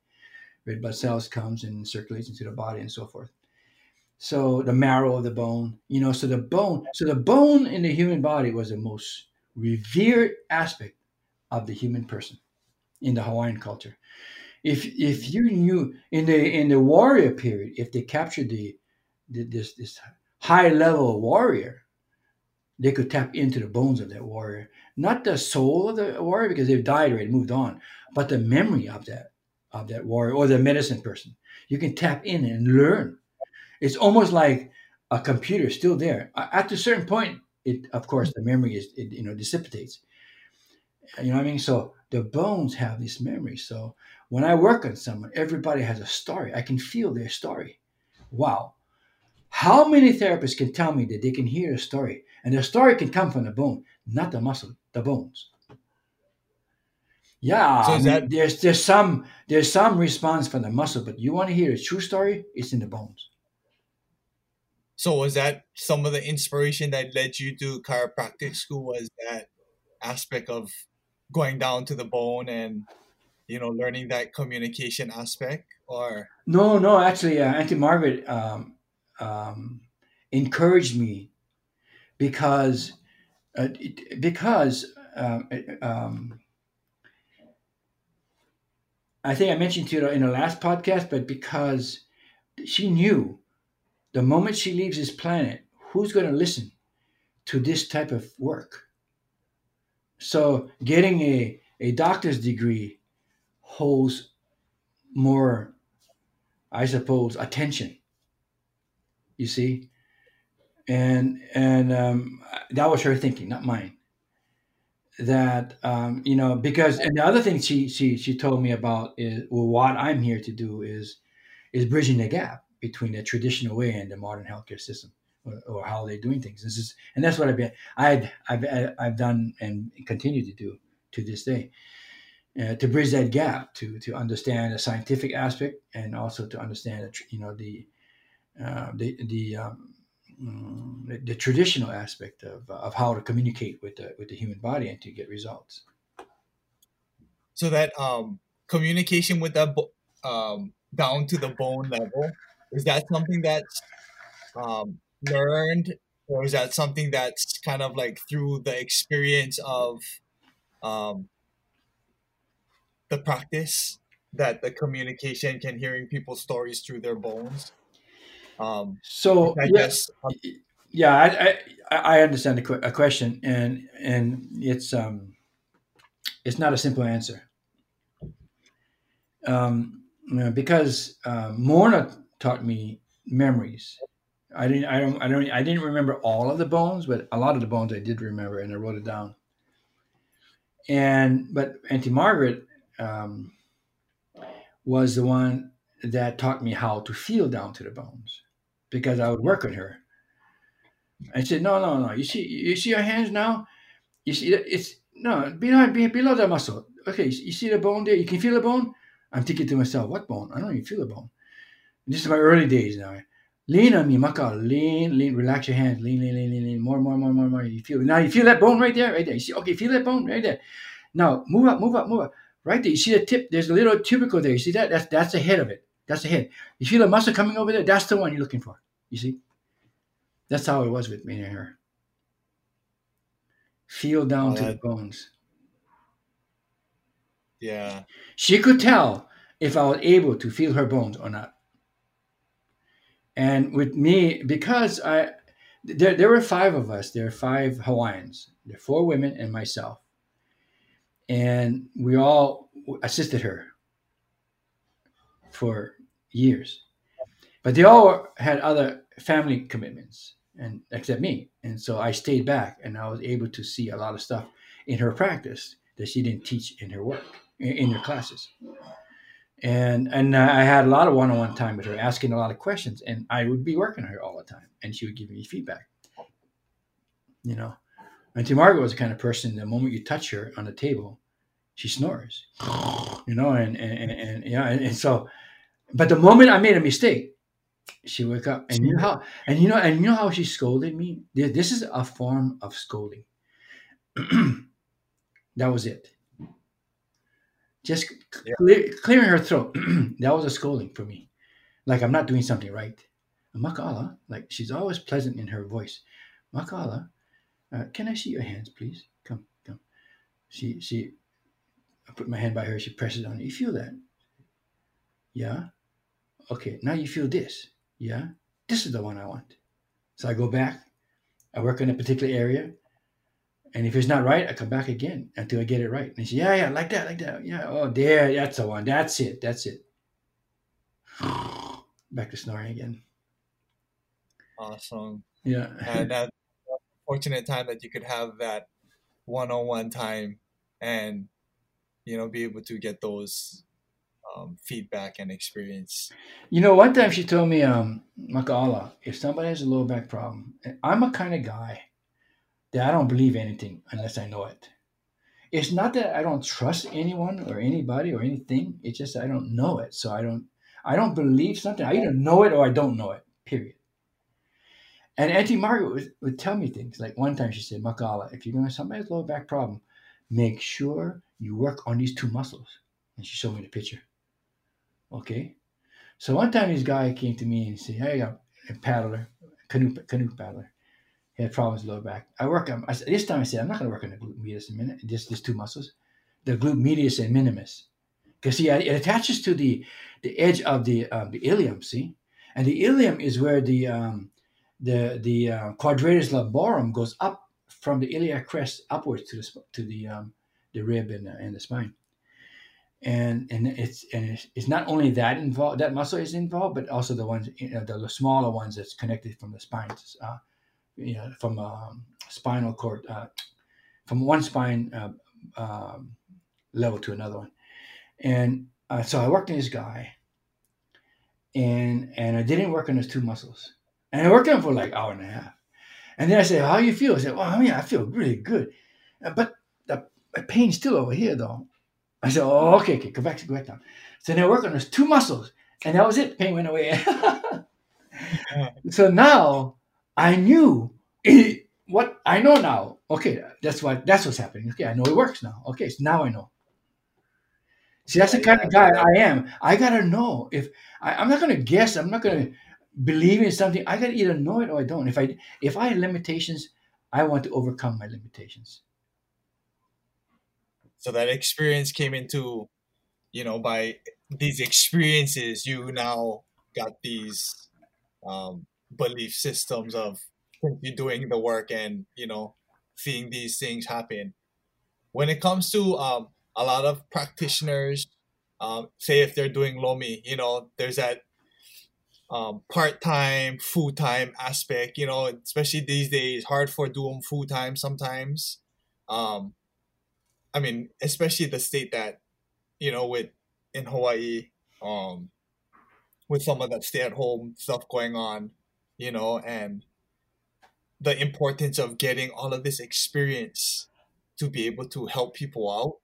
Red blood cells comes and circulates into the body and so forth. So the marrow of the bone, you know, so the bone, so the bone in the human body was the most revered aspect of the human person in the Hawaiian culture. If if mm-hmm. you knew in the in the warrior period, if they captured the, the this this high level warrior, they could tap into the bones of that warrior, not the soul of the warrior because they've died already, moved on, but the memory of that of that warrior or the medicine person. You can tap in and learn. It's almost like a computer still there. At a certain point, it of course the memory is it, you know dissipates. You know what I mean? So the bones have this memory. So when I work on someone, everybody has a story. I can feel their story. Wow. How many therapists can tell me that they can hear a story and the story can come from the bone, not the muscle, the bones? Yeah, So that- there's there's some there's some response from the muscle, but you want to hear a true story? It's in the bones. So was that some of the inspiration that led you to chiropractic school? Was that aspect of going down to the bone and you know learning that communication aspect, or No, no, actually, uh, Auntie Margaret um, um, encouraged me because uh, because um, um, I think I mentioned to you in the last podcast, but because she knew the moment she leaves this planet, who's going to listen to this type of work? So getting a, a doctor's degree holds more I suppose, attention. You see, and and um, that was her thinking, not mine. That um, you know, because and the other thing she she she told me about is well, what I'm here to do is is bridging the gap between the traditional way and the modern healthcare system, or, or how they're doing things. This is, and that's what I've been I've I've I've done and continue to do to this day uh, to bridge that gap to to understand the scientific aspect and also to understand the, you know the uh, the the, um, mm, the the traditional aspect of, of how to communicate with the with the human body and to get results. so that um communication with that bo- um down to the bone level is that something that's um learned or is that something that's kind of like through the experience of um the practice that the communication can hearing people's stories through their bones um So i yeah, guess um, yeah, I, I I understand the a question and and it's um it's not a simple answer. Um, because uh, Morrnah taught me memories. I didn't I don't I don't I didn't remember all of the bones, but a lot of the bones I did remember and I wrote it down. And but Auntie Margaret um, was the one that taught me how to feel down to the bones because I would work with her. I said, no, no, no. You see, you see your hands now. You see, it's no below, below the muscle. Okay, you see the bone there. You can feel the bone. I'm thinking to myself, what bone? I don't even feel the bone. This is my early days now. Lean on me, Maka. Lean, lean. Relax your hands. Lean, lean, lean, lean, lean. More, more, more, more, more. You feel now. You feel that bone right there, right there. You see? Okay, feel that bone right there. Now move up, move up, move up. Right there. You see the tip? There's a little tubercle there. You see that? That's that's the head of it. That's the head. You feel the muscle coming over there? That's the one you're looking for. You see? That's how it was with me and her. Feel down Oh, to the uh, bones. yeah She could tell if I was able to feel her bones or not. And with me, because I, there, there were five of us. There are five Hawaiians. There were four women and myself. And we all assisted her for years. But they all had other family commitments, and except me. And so I stayed back, and I was able to see a lot of stuff in her practice that she didn't teach in her work, in her classes. And and I had a lot of one-on-one time with her, asking a lot of questions, and I would be working her all the time, and she would give me feedback. You know, Auntie Margaret was the kind of person. The moment you touch her on the table, she snores. You know, and and, and, and yeah, and, and so, but the moment I made a mistake, she woke up, and you know how, and you know, and you know how she scolded me. This is a form of scolding. that was it. Just Yeah. clear, clearing her throat. that was a scolding for me. Like I'm not doing something right. Maka'ala, like she's always pleasant in her voice. Maka'ala, uh, can I see your hands, please? Come, come. She, she. I put my hand by her. She presses on. it. You feel that? Yeah. Okay. Now you feel this. Yeah. This is the one I want. So I go back. I work in a particular area. And if it's not right, I come back again until I get it right. And she, yeah, yeah, like that, like that. Yeah. Oh, there. That's the one. That's it. That's it. Back to snoring again. awesome Yeah. and that fortunate time that you could have that one-on-one time and you know be able to get those um, feedback and experience. You know, one time she told me, um, Maka'ala, if somebody has a lower back problem, I'm a kind of guy that I don't believe anything unless I know it. It's not that I don't trust anyone or anybody or anything. It's just I don't know it. So I don't I don't believe something. I either know it or I don't know it. Period. And Auntie Margaret would, would tell me things. Like one time she said, Maka'ala, if you're going to somebody's lower back problem, make sure you work on these two muscles. And she showed me the picture. Okay. So one time this guy came to me and he said, Hey, I'm a paddler, canoe, canoe paddler. He had problems with lower back. I work on, I, this time I said, I'm not going to work on the glute medius and minute, just these two muscles, the glute medius and minimus. Because see, it attaches to the, the edge of the, um, the ilium, see? And the ilium is where the, um, the, the uh, quadratus lumborum goes up from the iliac crest upwards to the, to the, um, the rib and, and the spine and and it's and it's, it's not only that involved that muscle is involved but also the ones you know, the, smaller ones that's connected from the spine uh, you know from um, spinal cord uh, from one spine uh, um, level to another one. And uh, so i worked on this guy and and i didn't work on those two muscles. And i worked on him for like hour and a half. And then i said how do you feel? I said well i mean i feel really good. Uh, but the pain's still over here though. I said, oh, okay, okay, go back to go back down. So then I worked on those two muscles, and that was it. Pain went away. so now I knew it, what I know now. Okay, that's what that's what's happening. Okay, I know it works now. Okay, so now I know. See, that's the kind of guy I am. I gotta know if I, am not gonna guess. I'm not gonna believe in something. I gotta either know it or I don't. If I if I have limitations, I want to overcome my limitations. So that experience came into, you know, by these experiences, you now got these um, belief systems of you doing the work and you know seeing these things happen. When it comes to um, a lot of practitioners, um, say if they're doing Lomi, you know, there's that um, part-time, full-time aspect. You know, especially these days, hard for doing full-time sometimes. Um, I mean, especially the state that, you know, with in Hawaii, um, with some of that stay at home stuff going on, you know, and the importance of getting all of this experience to be able to help people out,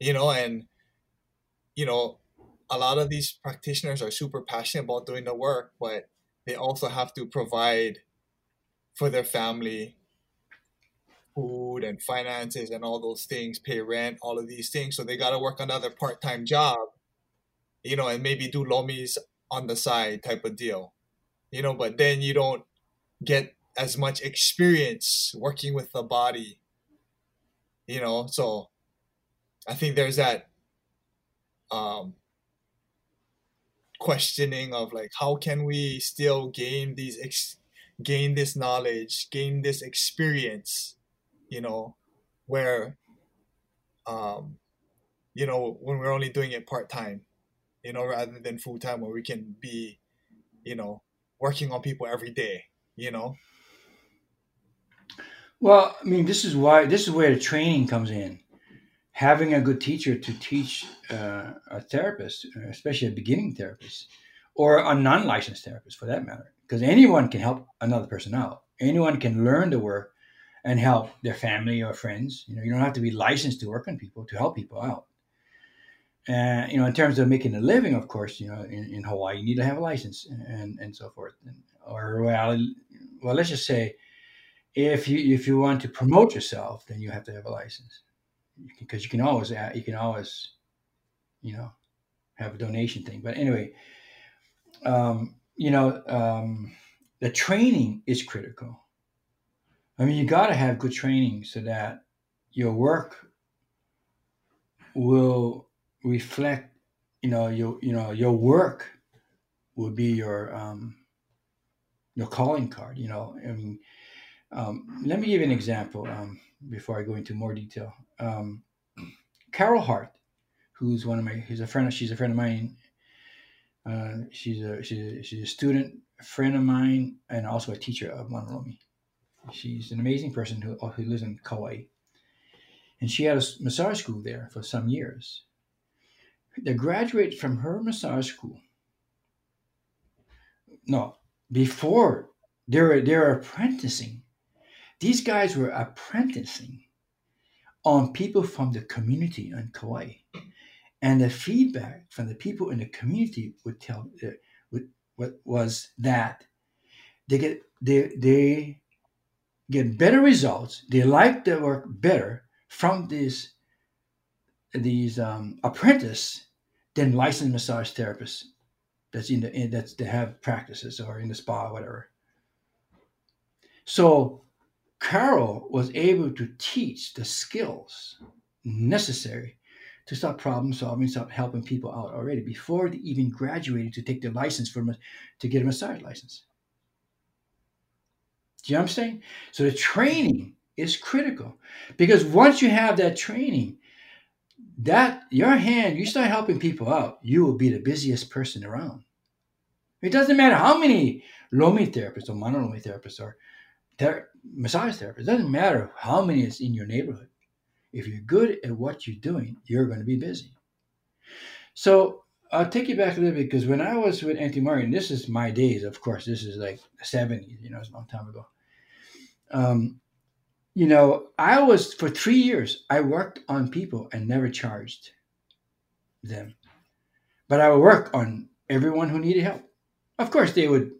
you know, and, you know, a lot of these practitioners are super passionate about doing the work, but they also have to provide for their family food and finances and all those things, pay rent, all of these things. So they got to work another part time job, you know, and maybe do lomis on the side type of deal, you know, but then you don't get as much experience working with the body, you know. So I think there's that um, questioning of like, how can we still gain these ex- gain this knowledge, gain this experience you know, where, um, you know, when we're only doing it part time, you know, rather than full time, where we can be, you know, working on people every day, you know. Well, I mean, this is why this is where the training comes in. Having a good teacher to teach uh, a therapist, especially a beginning therapist, or a non-licensed therapist for that matter, because anyone can help another person out. Anyone can learn the work and help their family or friends. You know, you don't have to be licensed to work on people to help people out. And you know, in terms of making a living, of course, you know, in, in Hawaii, you need to have a license and and so forth. And, or well, well, let's just say, if you if you want to promote yourself, then you have to have a license, because you can always you can always, you know, have a donation thing. But anyway, um, you know, um, the training is critical I mean, you got to have good training so that your work will reflect, you know, your you know your work will be your um, your calling card. You know, I mean, um, let me give you an example um, before I go into more detail. Um, Carol Hart, who's one of my, he's a friend. She's a friend of mine. Uh, she's a she's a, she's a student, a friend of mine, and also a teacher of Mana Lomi. She's an amazing person who, who lives in Kauai. And she had a massage school there for some years. They graduated from her massage school. No, before they were they were apprenticing. These guys were apprenticing on people from the community in Kauai, and the feedback from the people in the community would tell uh, would, what was that they get they they get better results. They like their work better from these these um, than licensed massage therapists that's in the in, that's they have practices or in the spa or whatever. So Carol was able to teach the skills necessary to start problem solving, start helping people out already before they even graduated to take the license for to get a massage license. Do you know what I'm saying? So the training is critical because once you have that training, that your hand, you start helping people out, you will be the busiest person around. It doesn't matter how many Lomi therapists or Lomi therapists or ther- massage therapists, it doesn't matter how many is in your neighborhood. If you're good at what you're doing, you're going to be busy. So I'll take you back a little bit because when I was with Auntie and this is my days, of course, this is like the 70s, you know, it's a long time ago. Um, you know, I was for three years, I worked on people and never charged them. But I would work on everyone who needed help. Of course, they would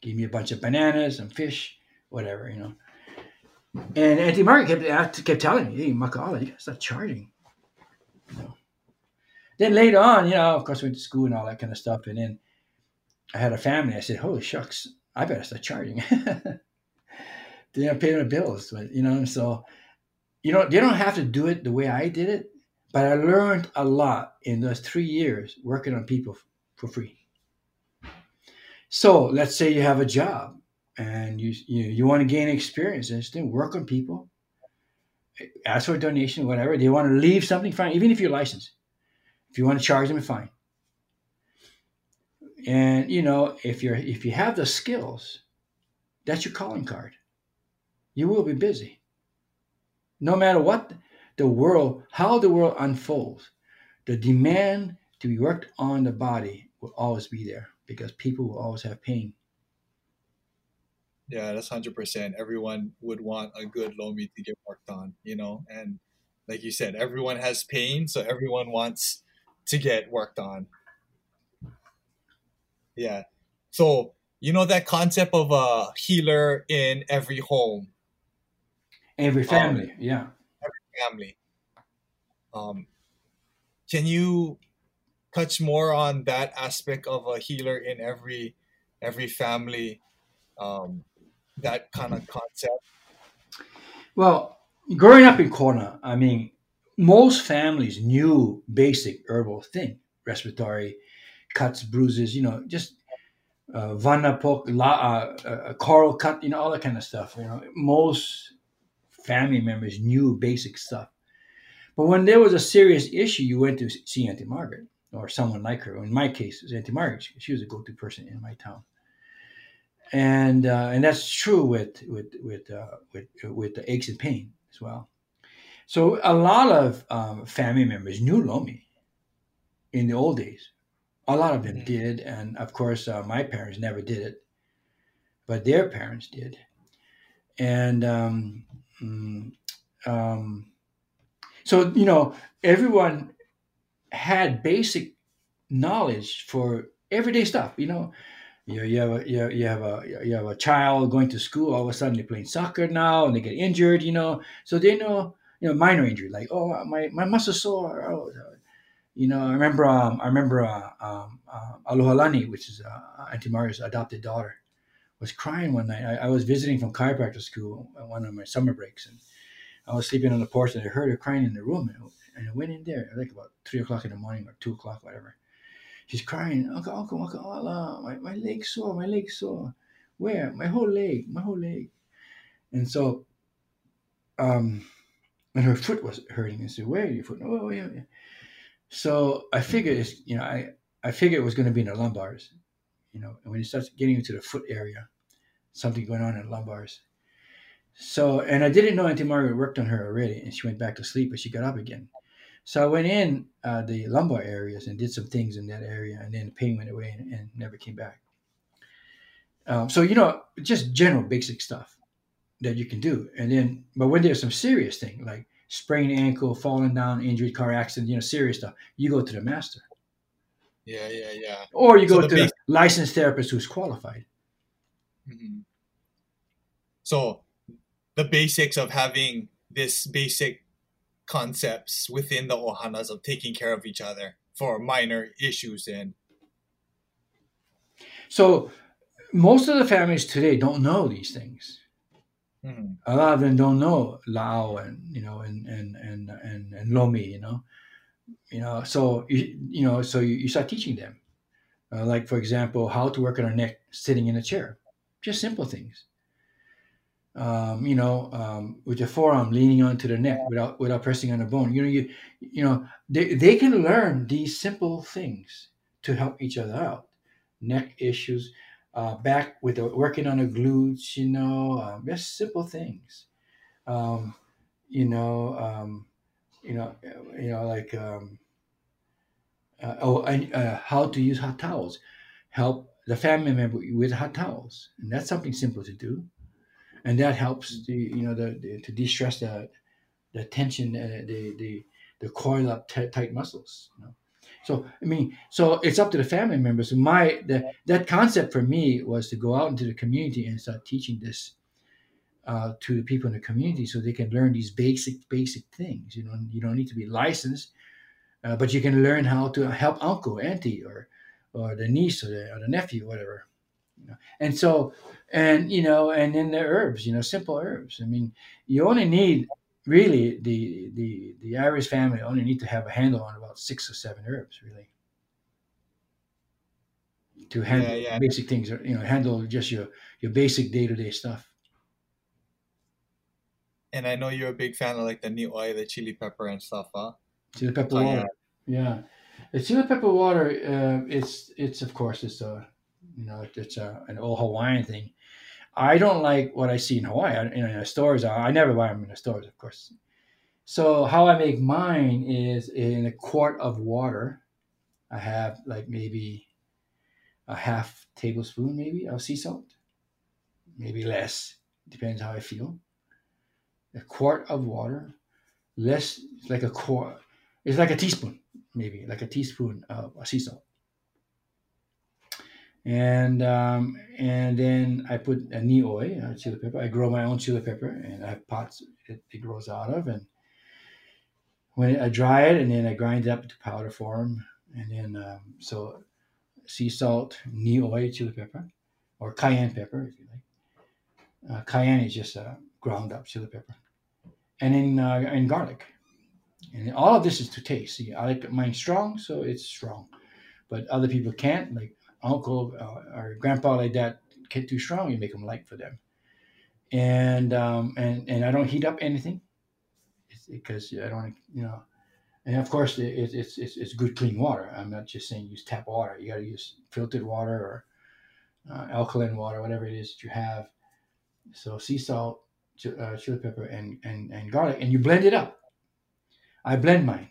give me a bunch of bananas and fish, whatever, you know. And Auntie Margaret kept, kept telling me, hey, Maka'ala, you gotta start charging. You know. Then later on, you know, of course, I went to school and all that kind of stuff. And then I had a family. I said, holy shucks, I better start charging. they don't pay their bills, but, you know, so, you know, they don't have to do it the way I did it. But I learned a lot in those three years working on people for free. So let's say you have a job and you you, you want to gain experience and still work on people. Ask for a donation, whatever. They want to leave something, fine. Even if you're licensed, if you want to charge them, fine. And you know, if you're if you have the skills, that's your calling card. You will be busy. No matter what the world, how the world unfolds, the demand to be worked on the body will always be there because people will always have pain. Yeah, that's hundred percent. Everyone would want a good lomi to get worked on, you know, and like you said, everyone has pain, so everyone wants to get worked on. Yeah. So you know that concept of a healer in every home, Every family, um, yeah. Every family. Um, can you touch more on that aspect of a healer in every every family? Um, that kind of concept? Well, growing up in Kona, I mean, most families knew basic herbal thing, respiratory cuts, bruises, you know, just uh, vana poke, la, uh, uh, coral cut, you know, all that kind of stuff. You know, most family members knew basic stuff. But when there was a serious issue, you went to see Auntie Margaret or someone like her. In my case, it was Auntie Margaret. She, was a go-to person in my town and uh, and that's true with with with uh, with with the aches and pain as well. So a lot of um, family members knew Lomi in the old days. A lot of them mm-hmm. did, and of course, uh, my parents never did it, but their parents did, and um, mm, um, so you know everyone had basic knowledge for everyday stuff. You know, you, you have a you you have a you have a child going to school all of a sudden they're playing soccer now and they get injured you know so they know you know minor injury like oh my my muscle sore oh, you know I remember um, I remember uh, um, uh, Alohalani which is uh, Auntie Mario's adopted daughter was crying one night I, I was visiting from chiropractor school one of my summer breaks and I was sleeping on the porch and I heard her crying in the room and, and I went in there like about three o'clock in the morning or two o'clock whatever She's crying, Uncle, Uncle, Uncle, Allah, my, my leg sore, my leg sore. Where? My whole leg, my whole leg. And so, um, and her foot was hurting. And said, Where your foot? Oh, yeah, yeah. So I figured you know, I, I figured it was going to be in the lumbars, you know, and when it starts getting into the foot area, something going on in the lumbars. So, and I didn't know Auntie Margaret worked on her already, and she went back to sleep, but she got up again. So I went in uh, the lumbar areas and did some things in that area, and then the pain went away and, and never came back. Um, so you know, just general basic stuff that you can do, and then but when there's some serious thing like sprained ankle, falling down, injury, car accident, you know, serious stuff, you go to the master. Yeah, yeah, yeah. Or you So go to licensed therapist who's qualified. Mhm. So the basics of having this basic concepts within the ohanas of taking care of each other for minor issues and So most of the families today don't know these things. Mhm. A lot of them don't know la'au and you know and and and and, and Lomi, you know, you know. So you you know so you, you start teaching them, uh, like for example, how to work on our neck sitting in a chair, just simple things. Um, you know, um, with your forearm leaning onto the neck without without pressing on the bone. You know, you you know they, they can learn these simple things to help each other out. Neck issues, uh, back with the, working on the glutes, you know, um, just simple things. Um, you know, um, you know, uh, you know, like um, uh, oh, and, uh, how to use hot towels. Help the family member with hot towels, and that's something simple to do, and that helps the you know the, the to de-stress the the tension, uh, the the the coil up t- tight muscles. You know? So I mean, so it's up to the family members. My the, that concept for me was to go out into the community and start teaching this uh, to the people in the community, so they can learn these basic basic things. You know, you don't need to be licensed, uh, but you can learn how to help uncle, auntie, or or the niece or the, or the nephew, whatever. You know? And so, and you know, and then the herbs, you know, simple herbs. I mean, you only need really the the the Irish family only need to have a handle on about six or seven herbs really to handle Yeah, yeah. basic things or you know handle just your your basic day-to-day stuff and I know you're a big fan of like the nioi, the chili pepper and stuff, huh? Chili pepper Oh, water. Yeah. The chili pepper water uh, it's it's of course it's a you know it's a, an old hawaiian thing. I don't like what i see in hawaii. I, know, in the stores I, I never buy them in the stores of course. So how i make mine is in a quart of water. I have like maybe a half tablespoon maybe of sea salt. Maybe less. Depends how i feel. A quart of water. Less like a quart it's like a teaspoon maybe like a teaspoon of sea salt and um, and then I put a nioi, uh, chili pepper. I grow my own chili pepper, and I have pots it, it grows out of. And when I dry it, and then I grind it up into powder form, and then um, so sea salt, nioi, chili pepper, or cayenne pepper, if you like. Uh, cayenne is just ground up chili pepper, and then uh, and garlic. And all of this is to taste. See, I like mine strong, so it's strong. But other people can't. Like uncle uh, or grandpa like that get too strong, you make them light for them. And um, and and I don't heat up anything because I don't, you know. And of course, it, it's it's it's good clean water. I'm not just saying use tap water. You got to use filtered water or uh, alkaline water, whatever it is that you have. So sea salt, ch- uh, chili pepper, and, and and garlic, and you blend it up. I blend mine,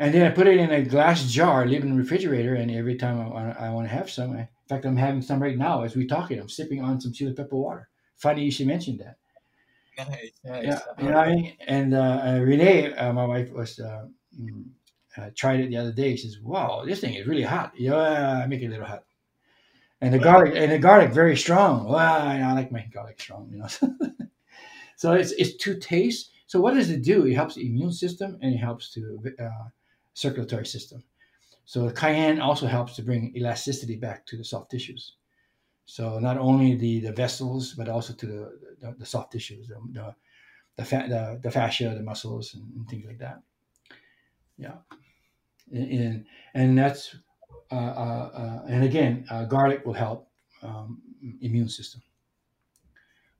and then I put it in a glass jar, leave it in the refrigerator, and every time I want, I want to have some, I, in fact, I'm having some right now as we're talking. I'm sipping on some chili pepper water. Funny you should mention that. Nice, nice. Yeah, you know I mean. And uh, uh, Renee, uh, my wife, was uh, mm, uh, tried it the other day. She says, "Wow, this thing is really hot." Yeah, I make it a little hot. And the garlic, and the garlic, very strong. Well, I like my garlic strong, you know. so it's it's to taste. So what does it do? It helps the immune system and it helps to uh, circulatory system. So cayenne also helps to bring elasticity back to the soft tissues. So not only the, the vessels, but also to the, the, the soft tissues, the, the, the, fa- the, the fascia, the muscles, and, and things like that. Yeah. And, and, and that's, uh, uh, uh, and again, uh, garlic will help um, immune system,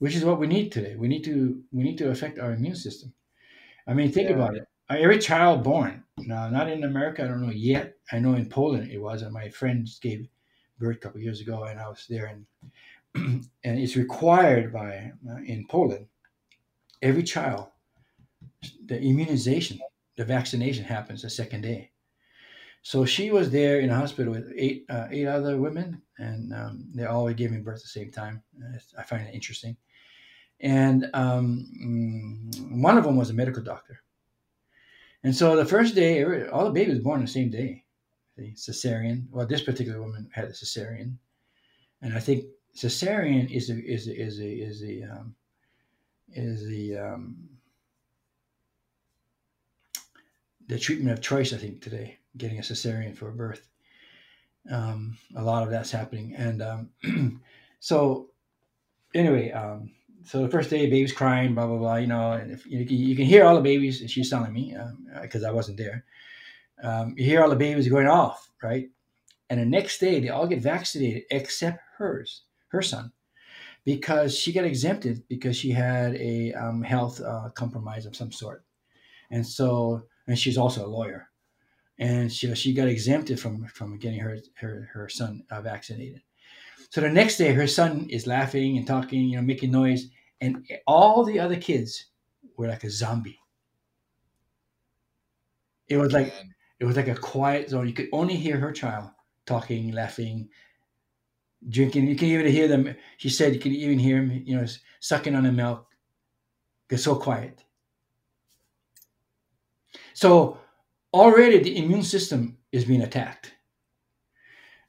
which is what we need today. We need to, we need to affect our immune system. I mean, think Yeah. about it. Every child born, now not in America, I don't know yet. I know in Poland it was, and my friends gave birth a couple years ago, and I was there, and and it's required by uh, in Poland. Every child, the immunization the vaccination happens the second day. So she was there in a hospital with eight uh, eight other women, and um, they all were giving birth at the same time. I find it interesting. And um, mm, one of them was a medical doctor. And so the first day, all the babies born the same day, the cesarean. Well, this particular woman had a cesarean, and I think cesarean is a, is a, is a, is a, um, is the um, the treatment of choice. I think today, getting a cesarean for a birth. Um, a lot of that's happening, and um, so anyway, um, so the first day, baby's crying, blah blah blah. You know, and if you, you can hear all the babies, and she's telling me because um, I wasn't there. Um, you hear all the babies going off, right? And the next day, they all get vaccinated except hers, her son, because she got exempted because she had a um, health uh, compromise of some sort, and so and she's also a lawyer, and she she got exempted from from getting her her her son uh, vaccinated. So the next day, her son is laughing and talking, you know, making noise, and all the other kids were like a zombie. It was like it was like a quiet zone. You could only hear her child talking, laughing, drinking. You can even hear them. She said you could even hear him, you know, sucking on the milk. It's so quiet. So already the immune system is being attacked.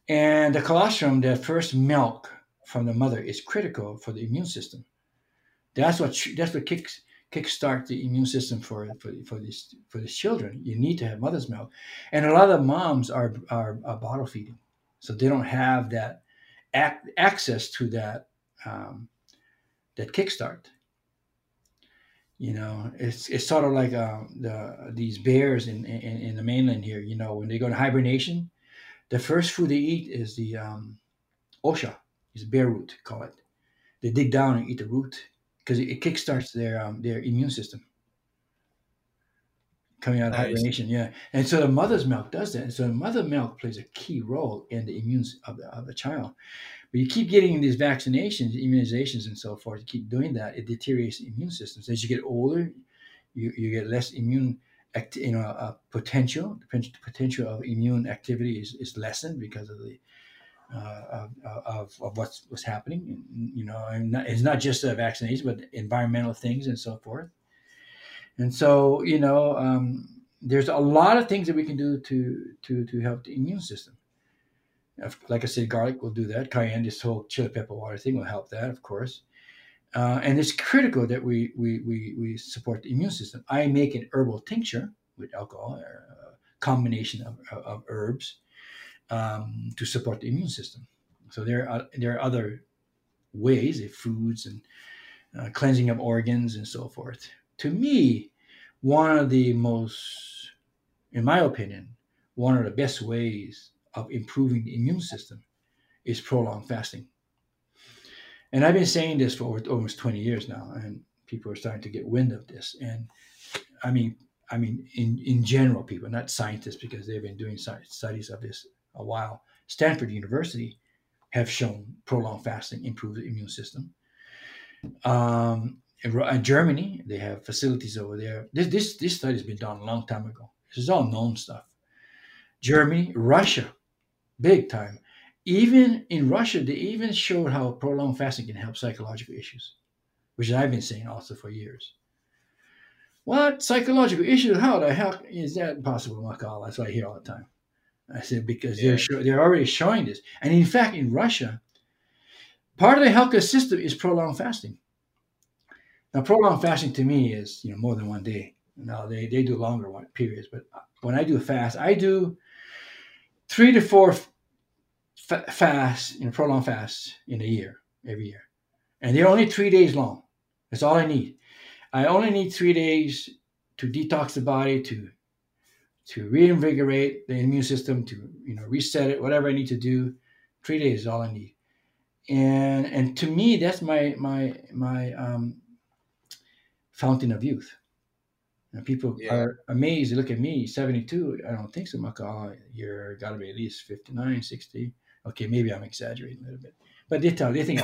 And the colostrum, the first milk from the mother, is critical for the immune system. That's what that's what kicks kickstart the immune system for for for these for these children. You need to have mother's milk, and a lot of moms are are, are bottle feeding, so they don't have that ac- access to that um, that kickstart. You know, it's it's sort of like uh, the these bears in, in in the mainland here. You know, when they go to hibernation, the first food they eat is the um, osha, is bear root, call it. They dig down and eat the root because it, it kickstarts their um, their immune system coming out of nice. hibernation. Yeah, and so the mother's milk does that. And so the mother milk plays a key role in the immune of the, of the child. But you keep getting these vaccinations, immunizations, and so forth. You keep doing that, it deteriorates the immune systems. As you get older, you, you get less immune. Act, you know, uh, potential the potential of immune activity is, is lessened because of the uh, of, of, what's what's happening. You know, not, it's not just a vaccination, but environmental things and so forth. And so, you know, um, there's a lot of things that we can do to to to help the immune system. Like I said, garlic will do that. Cayenne, this whole chili pepper water thing will help that, of course. Uh, and it's critical that we, we we we support the immune system. I make an herbal tincture with alcohol, a uh, combination of, of herbs um, to support the immune system. So there are there are other ways, eh, foods and uh, cleansing of organs and so forth. To me, one of the most, in my opinion, one of the best ways of improving the immune system is prolonged fasting. And I've been saying this for almost 20 years now, and people are starting to get wind of this. And I mean, I mean, in, in general, people, not scientists, because they've been doing studies of this a while. Stanford University have shown prolonged fasting improves the immune system. Um, in, Germany, they have facilities over there. This, this this study has been done a long time ago. This is all known stuff. Germany, Russia, big time. Even in Russia, they even showed how prolonged fasting can help psychological issues, which I've been saying also for years. What psychological issues? How the hell is that possible, Makal? That's what I hear all the time. I said, because yeah. they're, show, they're already showing this. And in fact, in Russia, part of the healthcare system is prolonged fasting. Now, prolonged fasting to me is, you know, more than one day. Now, they, they do longer one periods, but when I do a fast, I do three to four f- fasts, you know, prolonged fasts in a year, every year. And they're only three days long. That's all I need. I only need three days to detox the body, to to reinvigorate the immune system, to you know reset it, whatever I need to do. Three days is all I need, and and to me that's my my my um, fountain of youth. And people yeah. are amazed. They look at me, 72. I don't think so. much. oh, you're got to be at least 59, 60. Okay, maybe I'm exaggerating a little bit, but they tell they think.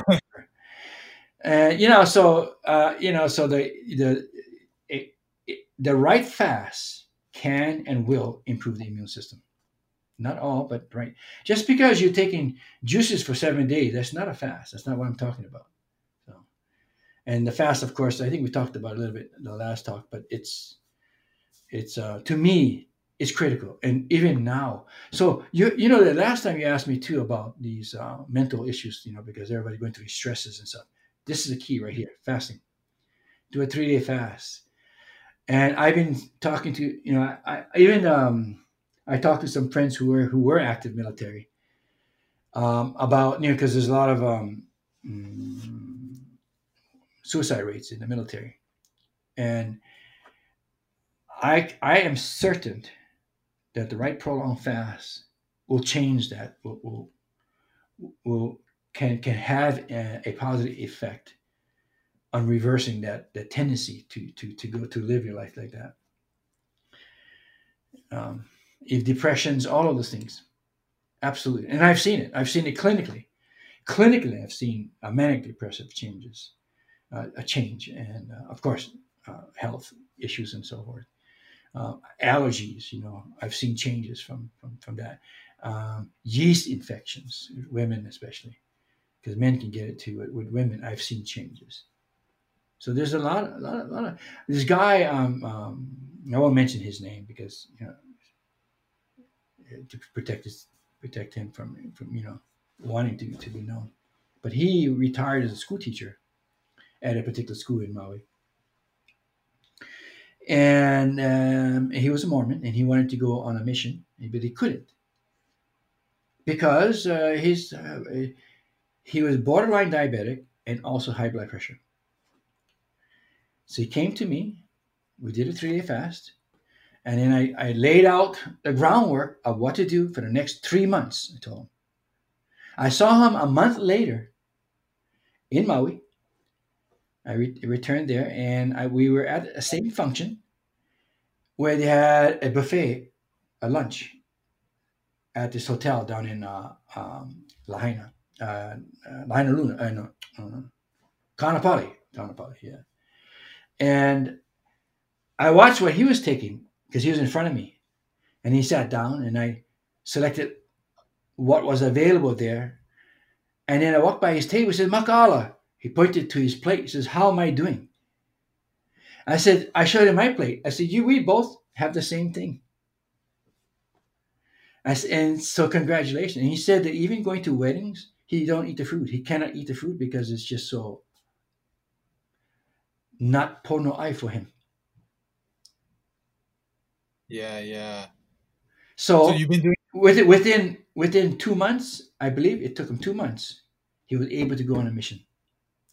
and you know, so uh, you know, so the the it, it, the right fast can and will improve the immune system. Not all, but right. Just because you're taking juices for seven days, that's not a fast. That's not what I'm talking about. So, and the fast, of course, I think we talked about a little bit in the last talk, but it's it's uh, to me it's critical, and even now. So you you know the last time you asked me too about these uh, mental issues, you know, because everybody going through stresses and stuff. This is the key right here: fasting. Do a three day fast. And I've been talking to you know I, I even um, I talked to some friends who were who were active military um, about you know because there's a lot of um, mm, suicide rates in the military, and I I am certain that the right prolonged fast will change that will will, will can can have a, a positive effect on reversing that that tendency to to to go to live your life like that. Um, if depressions, all of those things, absolutely. And I've seen it. I've seen it clinically. Clinically, I've seen uh, manic depressive changes, uh, a change, and uh, of course, uh, health issues and so forth. Uh, allergies, you know, I've seen changes from from from that. Um, yeast infections, women especially, because men can get it too. With, with women, I've seen changes. So there's a lot, a lot, a lot of this guy. Um, um, I won't mention his name because you know to protect his protect him from from you know wanting to, to be known. But he retired as a school teacher at a particular school in Maui. And um, he was a Mormon and he wanted to go on a mission, but he couldn't because uh, his uh, he was borderline diabetic and also high blood pressure. So he came to me. We did a three day fast. And then I, I laid out the groundwork of what to do for the next three months, I told him. I saw him a month later in Maui. I re- returned there and I, we were at the same function where they had a buffet, a lunch at this hotel down in uh, um, Lahaina, uh, uh, Lahainaluna, uh, no, uh, Kaanapali, Kaanapali, yeah. And I watched what he was taking because he was in front of me. And he sat down and I selected what was available there. And then I walked by his table. He said, Maka'ala. He pointed to his plate. He says, How am I doing? I said, I showed him my plate. I said, You, we both have the same thing. I said, and so congratulations. And he said that even going to weddings, he don't eat the food. He cannot eat the food because it's just so not pono eye for him. Yeah, yeah. So, So you've been doing within within within two months, I believe it took him two months. He was able to go on a mission.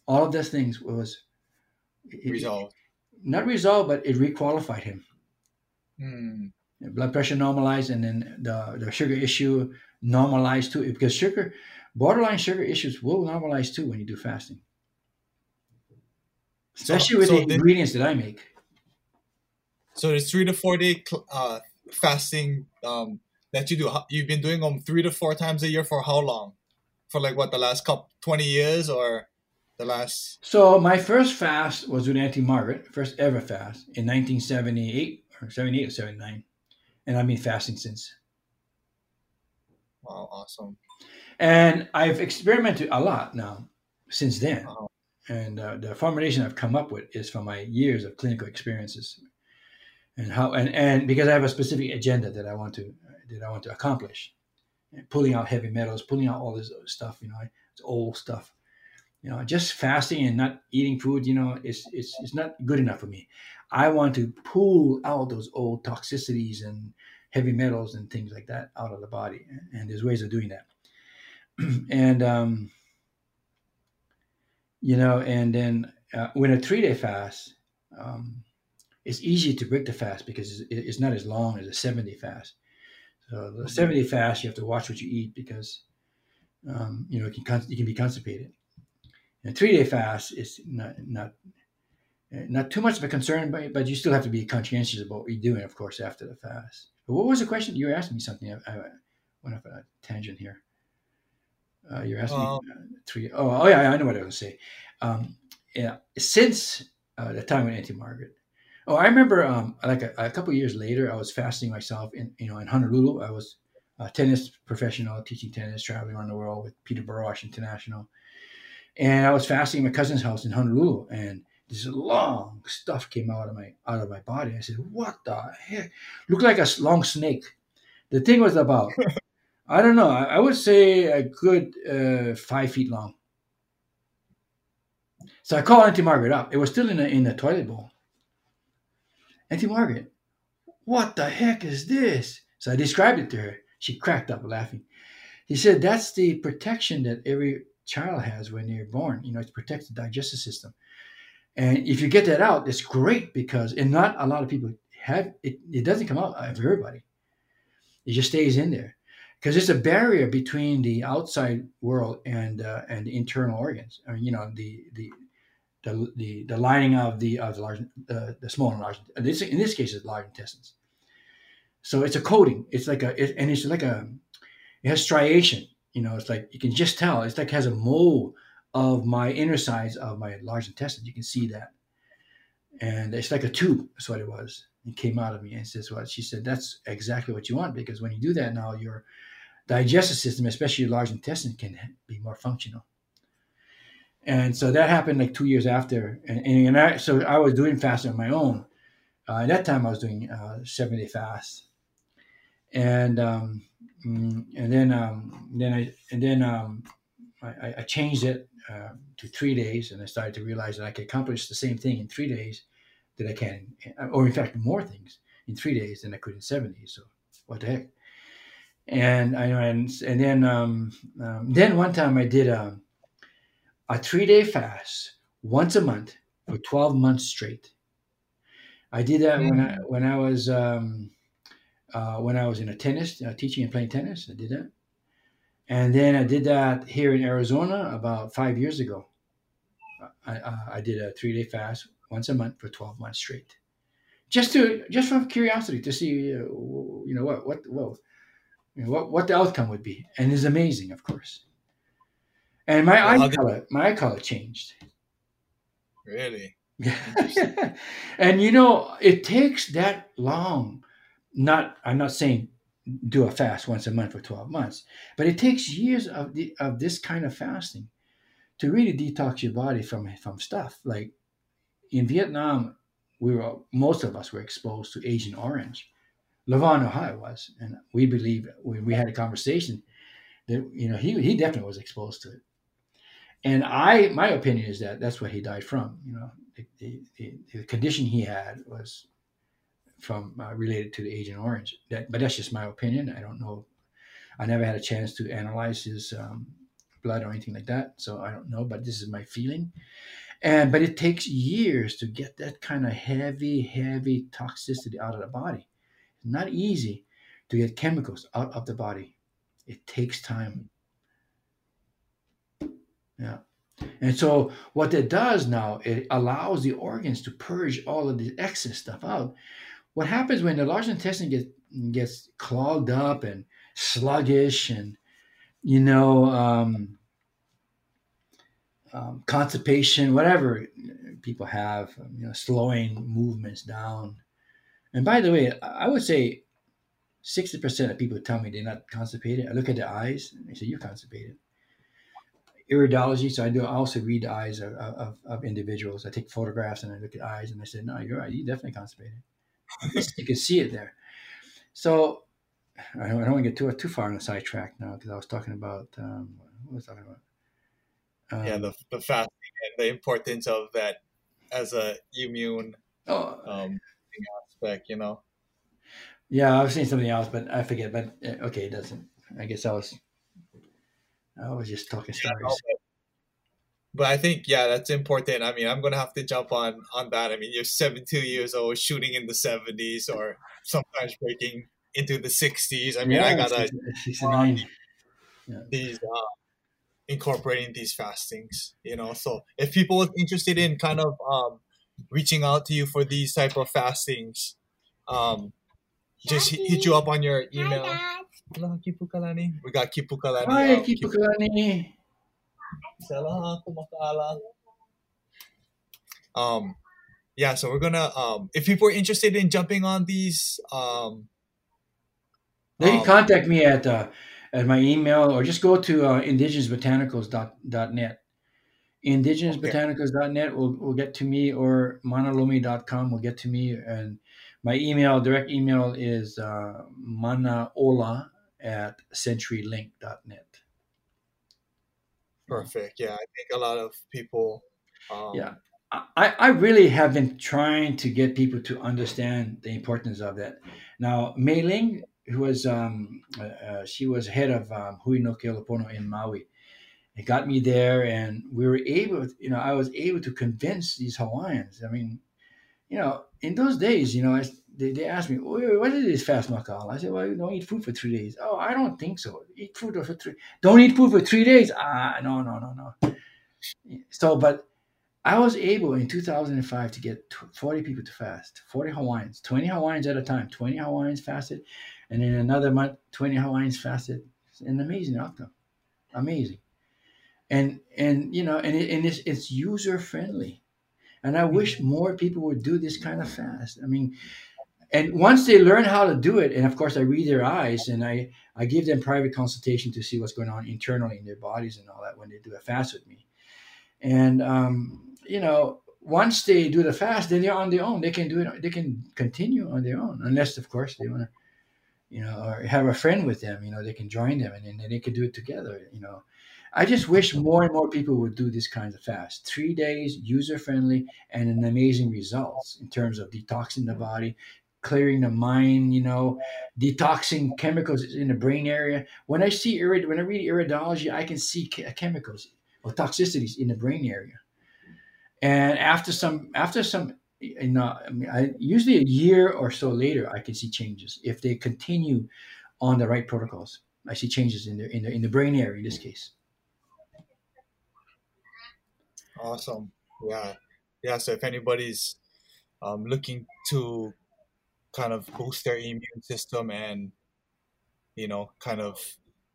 All of those things was it- resolved. not resolved, but it requalified him. Hmm. Blood pressure normalized, and then the the sugar issue normalized too. Because sugar, borderline sugar issues will normalize too when you do fasting, especially with so the ingredients that I make. So there's three to four day cl- uh, fasting um, that you do. You've been doing them three to four times a year for how long? For like what the last couple twenty years or the last? So my first fast was with Auntie Margaret, first ever fast in 1978 or 78 or 79, and I've been fasting since. Wow, awesome. And I've experimented a lot now since then. Uh-huh. And uh, the formulation I've come up with is from my years of clinical experiences, and how and, and because I have a specific agenda that I want to that I want to accomplish, and pulling out heavy metals, pulling out all this stuff. You know, it's old stuff. You know, just fasting and not eating food. You know, it's it's it's not good enough for me. I want to pull out those old toxicities and heavy metals and things like that out of the body. And there's ways of doing that. and um, you know, and then uh, when a three day fast, um, it's easy to break the fast because it's, it's not as long as a seven day fast. So the seven day fast, you have to watch what you eat because um, you know it can you can be constipated. And three day fast is not not not too much of a concern, but but you still have to be conscientious about what you're doing, of course, after the fast. But what was the question? You were asking me something. I, I went off on a tangent here. Uh, you're asking Um, me uh, three oh oh yeah, I know what I was going to say. Um, yeah, since uh, the time with Auntie Margaret. Oh, I remember, um, like a, a couple years later, I was fasting myself in, you know, in Honolulu. I was a tennis professional, teaching tennis, traveling around the world with Peter Burwash International, and I was fasting at my cousin's house in Honolulu, and this long stuff came out of my out of my body. I said, "What the heck?" Looked like a long snake. The thing was about, I don't know, I, would say a good uh, five feet long. So I called Auntie Margaret up. It was still in the in the toilet bowl. Auntie Margaret, what the heck is this? So I described it to her. She cracked up laughing. He said, That's the protection that every child has when they're born. You know, it protects the digestive system. And if you get that out, it's great because, and not a lot of people have it, it doesn't come out of everybody. It just stays in there because it's a barrier between the outside world and uh, and the internal organs. I mean, you know, the the the the, the lining of the of the large uh, the small and large. This in this case, it's large intestines. So it's a coating. It's like a it, and it's like a it has striation. You know, it's like you can just tell. It's like has a mole of my inner sides of my large intestine. You can see that, and it's like a tube. That's what it was. It came out of me, and says what she said. That's exactly what you want because when you do that now, your digestive system, especially your large intestine, can be more functional. And so that happened like two years after, and, and I, so I was doing fasting on my own. Uh, at that time, I was doing uh, seven day fast, and um, mm, and then um, then I and then um, I, I, changed it uh, to three days, and I started to realize that I could accomplish the same thing in three days that I can, or in fact, more things in three days than I could in seven days. So what the heck? And I and and then um, um, then one time I did a a three day fast once a month for twelve months straight. I did that mm-hmm. when I when I was um, uh, when I was in a tennis, uh, teaching and playing tennis. I did that. And then I did that here in Arizona about five years ago. I, uh, I did a three day fast once a month for 12 months straight. Just to, just from curiosity to see, uh, you know, what, what, what, you know, what, what the outcome would be. And it's amazing, of course. And my well, eye color, my eye color changed. Really? and you know, it takes that long not I'm not saying do a fast once a month for 12 months, but it takes years of the of this kind of fasting to really detox your body from from stuff. Like in Vietnam, we were most of us were exposed to Agent Orange. Levon Ohio was, and we believe when we had a conversation that you know he he definitely was exposed to it. And I, my opinion is that that's what he died from. You know, the, the, the condition he had was from uh, related to the Agent Orange. That, but that's just my opinion. I don't know. I never had a chance to analyze his um, blood or anything like that, so I don't know. But this is my feeling. And but it takes years to get that kind of heavy, heavy toxicity out of the body. Not easy to get chemicals out of the body. It takes time. Yeah. And so what it does now, it allows the organs to purge all of the excess stuff out what happens when the large intestine gets gets clogged up and sluggish and you know um, um, constipation whatever people have you know slowing movements down and by the way i would say 60% of people tell me they're not constipated. I look at their eyes and they say you're constipated. Iridology so i do i also read the eyes of, of, of individuals. I take photographs and i look at eyes and i say no you're right. You're definitely constipated. You can see it there. So I don't, I don't want to get too too far on the sidetrack now because I was talking about um, what was I talking about? Um, yeah, the the fasting and the importance of that as a immune oh, um, aspect, you know. Yeah, I was saying something else, but I forget. But uh, okay, it doesn't. I guess I was. I was just talking stories. Yeah, but I think yeah, that's important. I mean, I'm gonna have to jump on on that. I mean, you're 72 years old, shooting in the 70s, or sometimes breaking into the 60s. I mean, yeah, I gotta 69. Yeah. these uh, incorporating these fastings. You know, so if people are interested in kind of um, reaching out to you for these type of fastings, um, just hit you up on your email. Hello, Kipukalani. We got Kipukalani. Hi, Kipukalani. Um, yeah, so we're gonna um, if people are interested in jumping on these, um, they can um, contact me at uh, at my email or just go to uh, indigenousbotanicals.net. Indigenousbotanicals.net will, will get to me or manalomi.com will get to me. And my email, direct email is uh, manaola at centurylink.net. perfect. Yeah, I think a lot of people. Um, Yeah. I, I really have been trying to get people to understand the importance of that. Now, Mei Ling, who was um, uh, uh, she was head of um, Hui no Ke Ola Pono in Maui. It got me there, and we were able, you know, I was able to convince these Hawaiians. I mean, you know, in those days, you know, I, they, they asked me, "Wait, wait, what is this fast makal?" I said, "Well, you don't eat food for three days." Oh, I don't think so. Eat food for three. Don't eat food for three days. Ah, no, no, no, no. So, but I was able in 2005 to get 40 people to fast, 40 Hawaiians, 20 Hawaiians at a time. 20 Hawaiians fasted, and in another month, 20 Hawaiians fasted. An amazing outcome, amazing, and and you know, and, it, and it's it's user friendly, and I wish more people would do this kind of fast. I mean, and once they learn how to do it, and of course I read their eyes, and I I give them private consultation to see what's going on internally in their bodies and all that when they do a fast with me, and um, you know once they do the fast, then they're on their own. They can do it. They can continue on their own, unless, of course, they want to, you know, or have a friend with them. You know, they can join them, and then they can do it together. You know, I just wish more and more people would do this kind of fast. Three days, user friendly, and an amazing results in terms of detoxing the body, clearing the mind. You know, detoxing chemicals in the brain area. When I see irid, when I read iridology, I can see che- chemicals or toxicities in the brain area and after some after some you know I mean, I, usually a year or so later i can see changes if they continue on the right protocols i see changes in the in the, in the brain area in this hmm. case Awesome. Yeah. Yeah. So if anybody's um, looking to kind of boost their immune system and, you know, kind of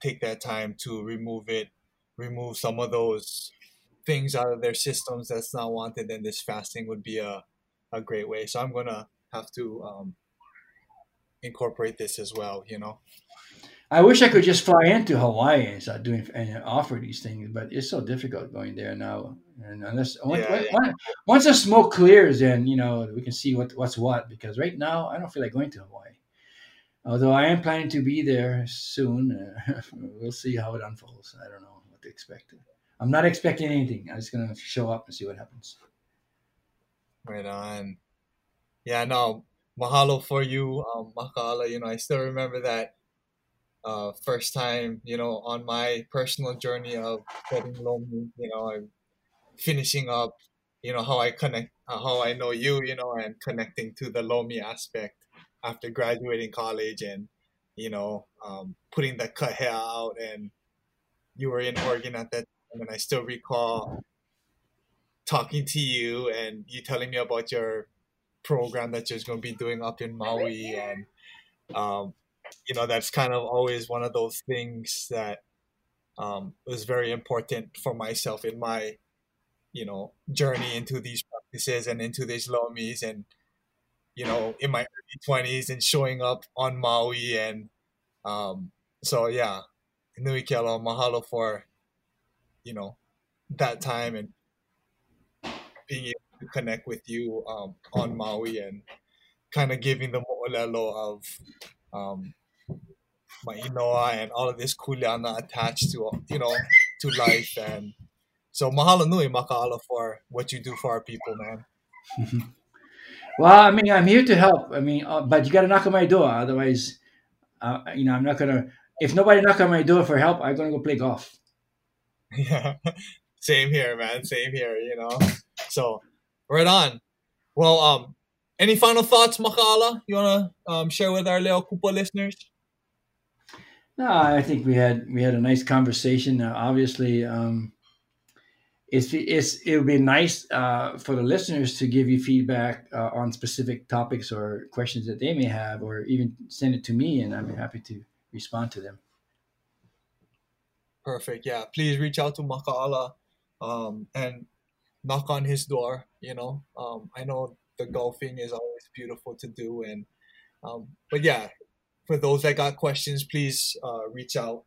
take that time to remove it, remove some of those things out of their systems that's not wanted, then this fasting would be a, a great way. So I'm going to have to um, incorporate this as well, you know? i wish i could just fly into hawaii and start doing and offer these things but it's so difficult going there now and unless once, Yeah, once- once the smoke clears then you know we can see what what's what because right now i don't feel like going to hawaii. Although i am planning to be there soon uh, we'll see how it unfolds. I don't know what to expect. I'm not expecting anything. I'm just gonna show up and see what happens. Right on. Yeah, no, mahalo for you, um, Maka'ala. You know, I still remember that uh, first time, you know, on my personal journey of getting Lomi, you know, I'm finishing up, you know, how I connect, uh, how I know you, you know, and connecting to the Lomi aspect after graduating college and, you know, um, putting the kahea out and you were in Oregon at that time and I still recall talking to you and you telling me about your program that you're going to be doing up in Maui and um, you know that's kind of always one of those things that um, was very important for myself in my you know journey into these practices and into these lomis and you know in my early 20s and showing up on Maui and um, so yeah. Nui ke aloha, mahalo for you know that time and being able to connect with you um, on Maui and kind of giving the mo'olelo of um, my inoa and all of this kuleana attached to you know to life and so mahalo nui maka'ala for what you do for our people man. Well i mean i'm here to help. I mean uh, but you gotta knock on my door otherwise uh, you know i'm not gonna if nobody knock on my door for help i'm gonna go play golf. Yeah same here man. Same here you know. So right on. Well um any final thoughts maka'ala you want to um, share with our leo kupa listeners? No, I think we had we had a nice conversation. Uh, obviously, um, it's it's it would be nice uh, for the listeners to give you feedback uh, on specific topics or questions that they may have, or even send it to me, and I'm happy to respond to them. Perfect. Yeah. Please reach out to Maka'ala um, and knock on his door. You know, um, I know the golfing is always beautiful to do. And um, but yeah, for those that got questions, please uh, reach out.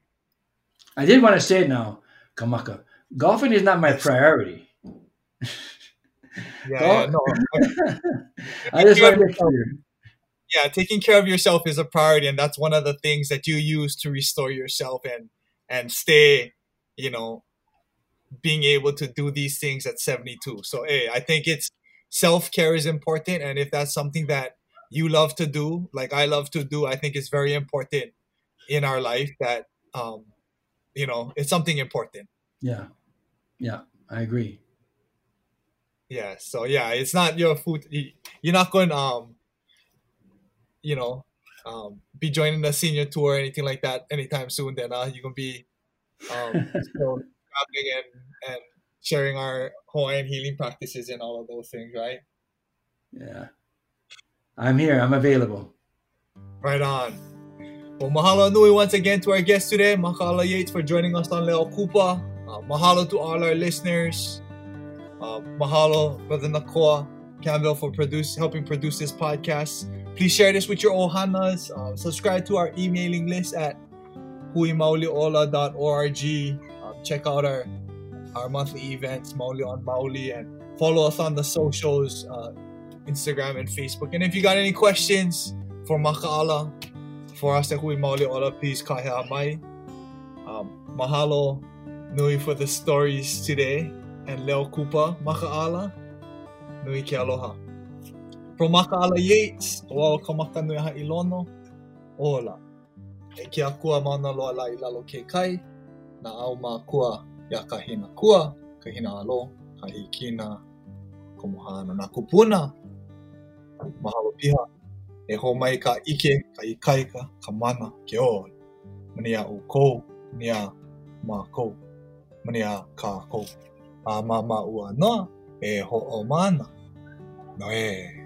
I did want to say it now, Kamaka. Golfing is not my priority. Yeah, yeah, no. I just want to make clear. yeah, taking care of yourself is a priority, and that's one of the things that you use to restore yourself and and stay, you know, being able to do these things at 72. So, hey, I think it's self care is important, and if that's something that you love to do, like I love to do, I think it's very important in our life that um, you know, it's something important. Yeah, yeah, I agree. Yeah, so yeah, it's not your food. You're not going um, you know, um, be joining the senior tour or anything like that anytime soon. Then uh, you're gonna be um, still traveling and and sharing our Hawaiian healing practices and all of those things, right? Yeah, I'm here. I'm available. Right on. Well, mahalo nui once again to our guest today, Maka'ala Yates, for joining us on Leo Kupa. Uh, mahalo to all our listeners. Uh, mahalo, Brother Nakoa Campbell, for produce, helping produce this podcast. Please share this with your ohanas. Uh, subscribe to our emailing list at huimauliola.org. Uh, check out our our monthly events, Mauli on Mauli, and follow us on the socials, uh, Instagram and Facebook. And if you got any questions for Maka'ala, for us at Hui Mauli Ola, please kahe mai. Um, mahalo nui for the stories today. And Leo Kupa, Maka'ala, nui ke aloha. From Maka'ala Yates, o ka maka nui ha ilono, ola. E ke akua mauna loa la i lalo ke kai, na au ma kua ia ka hina kua, ka hina alo, ka hikina, ka mohana na kupuna. Mahalo piha. E ho mai ka ike, ka ikaika, ka mana, ke o. Mani a u kou, mani a ma kou, mania ka ko a ma ma ua no e ho o mana no e.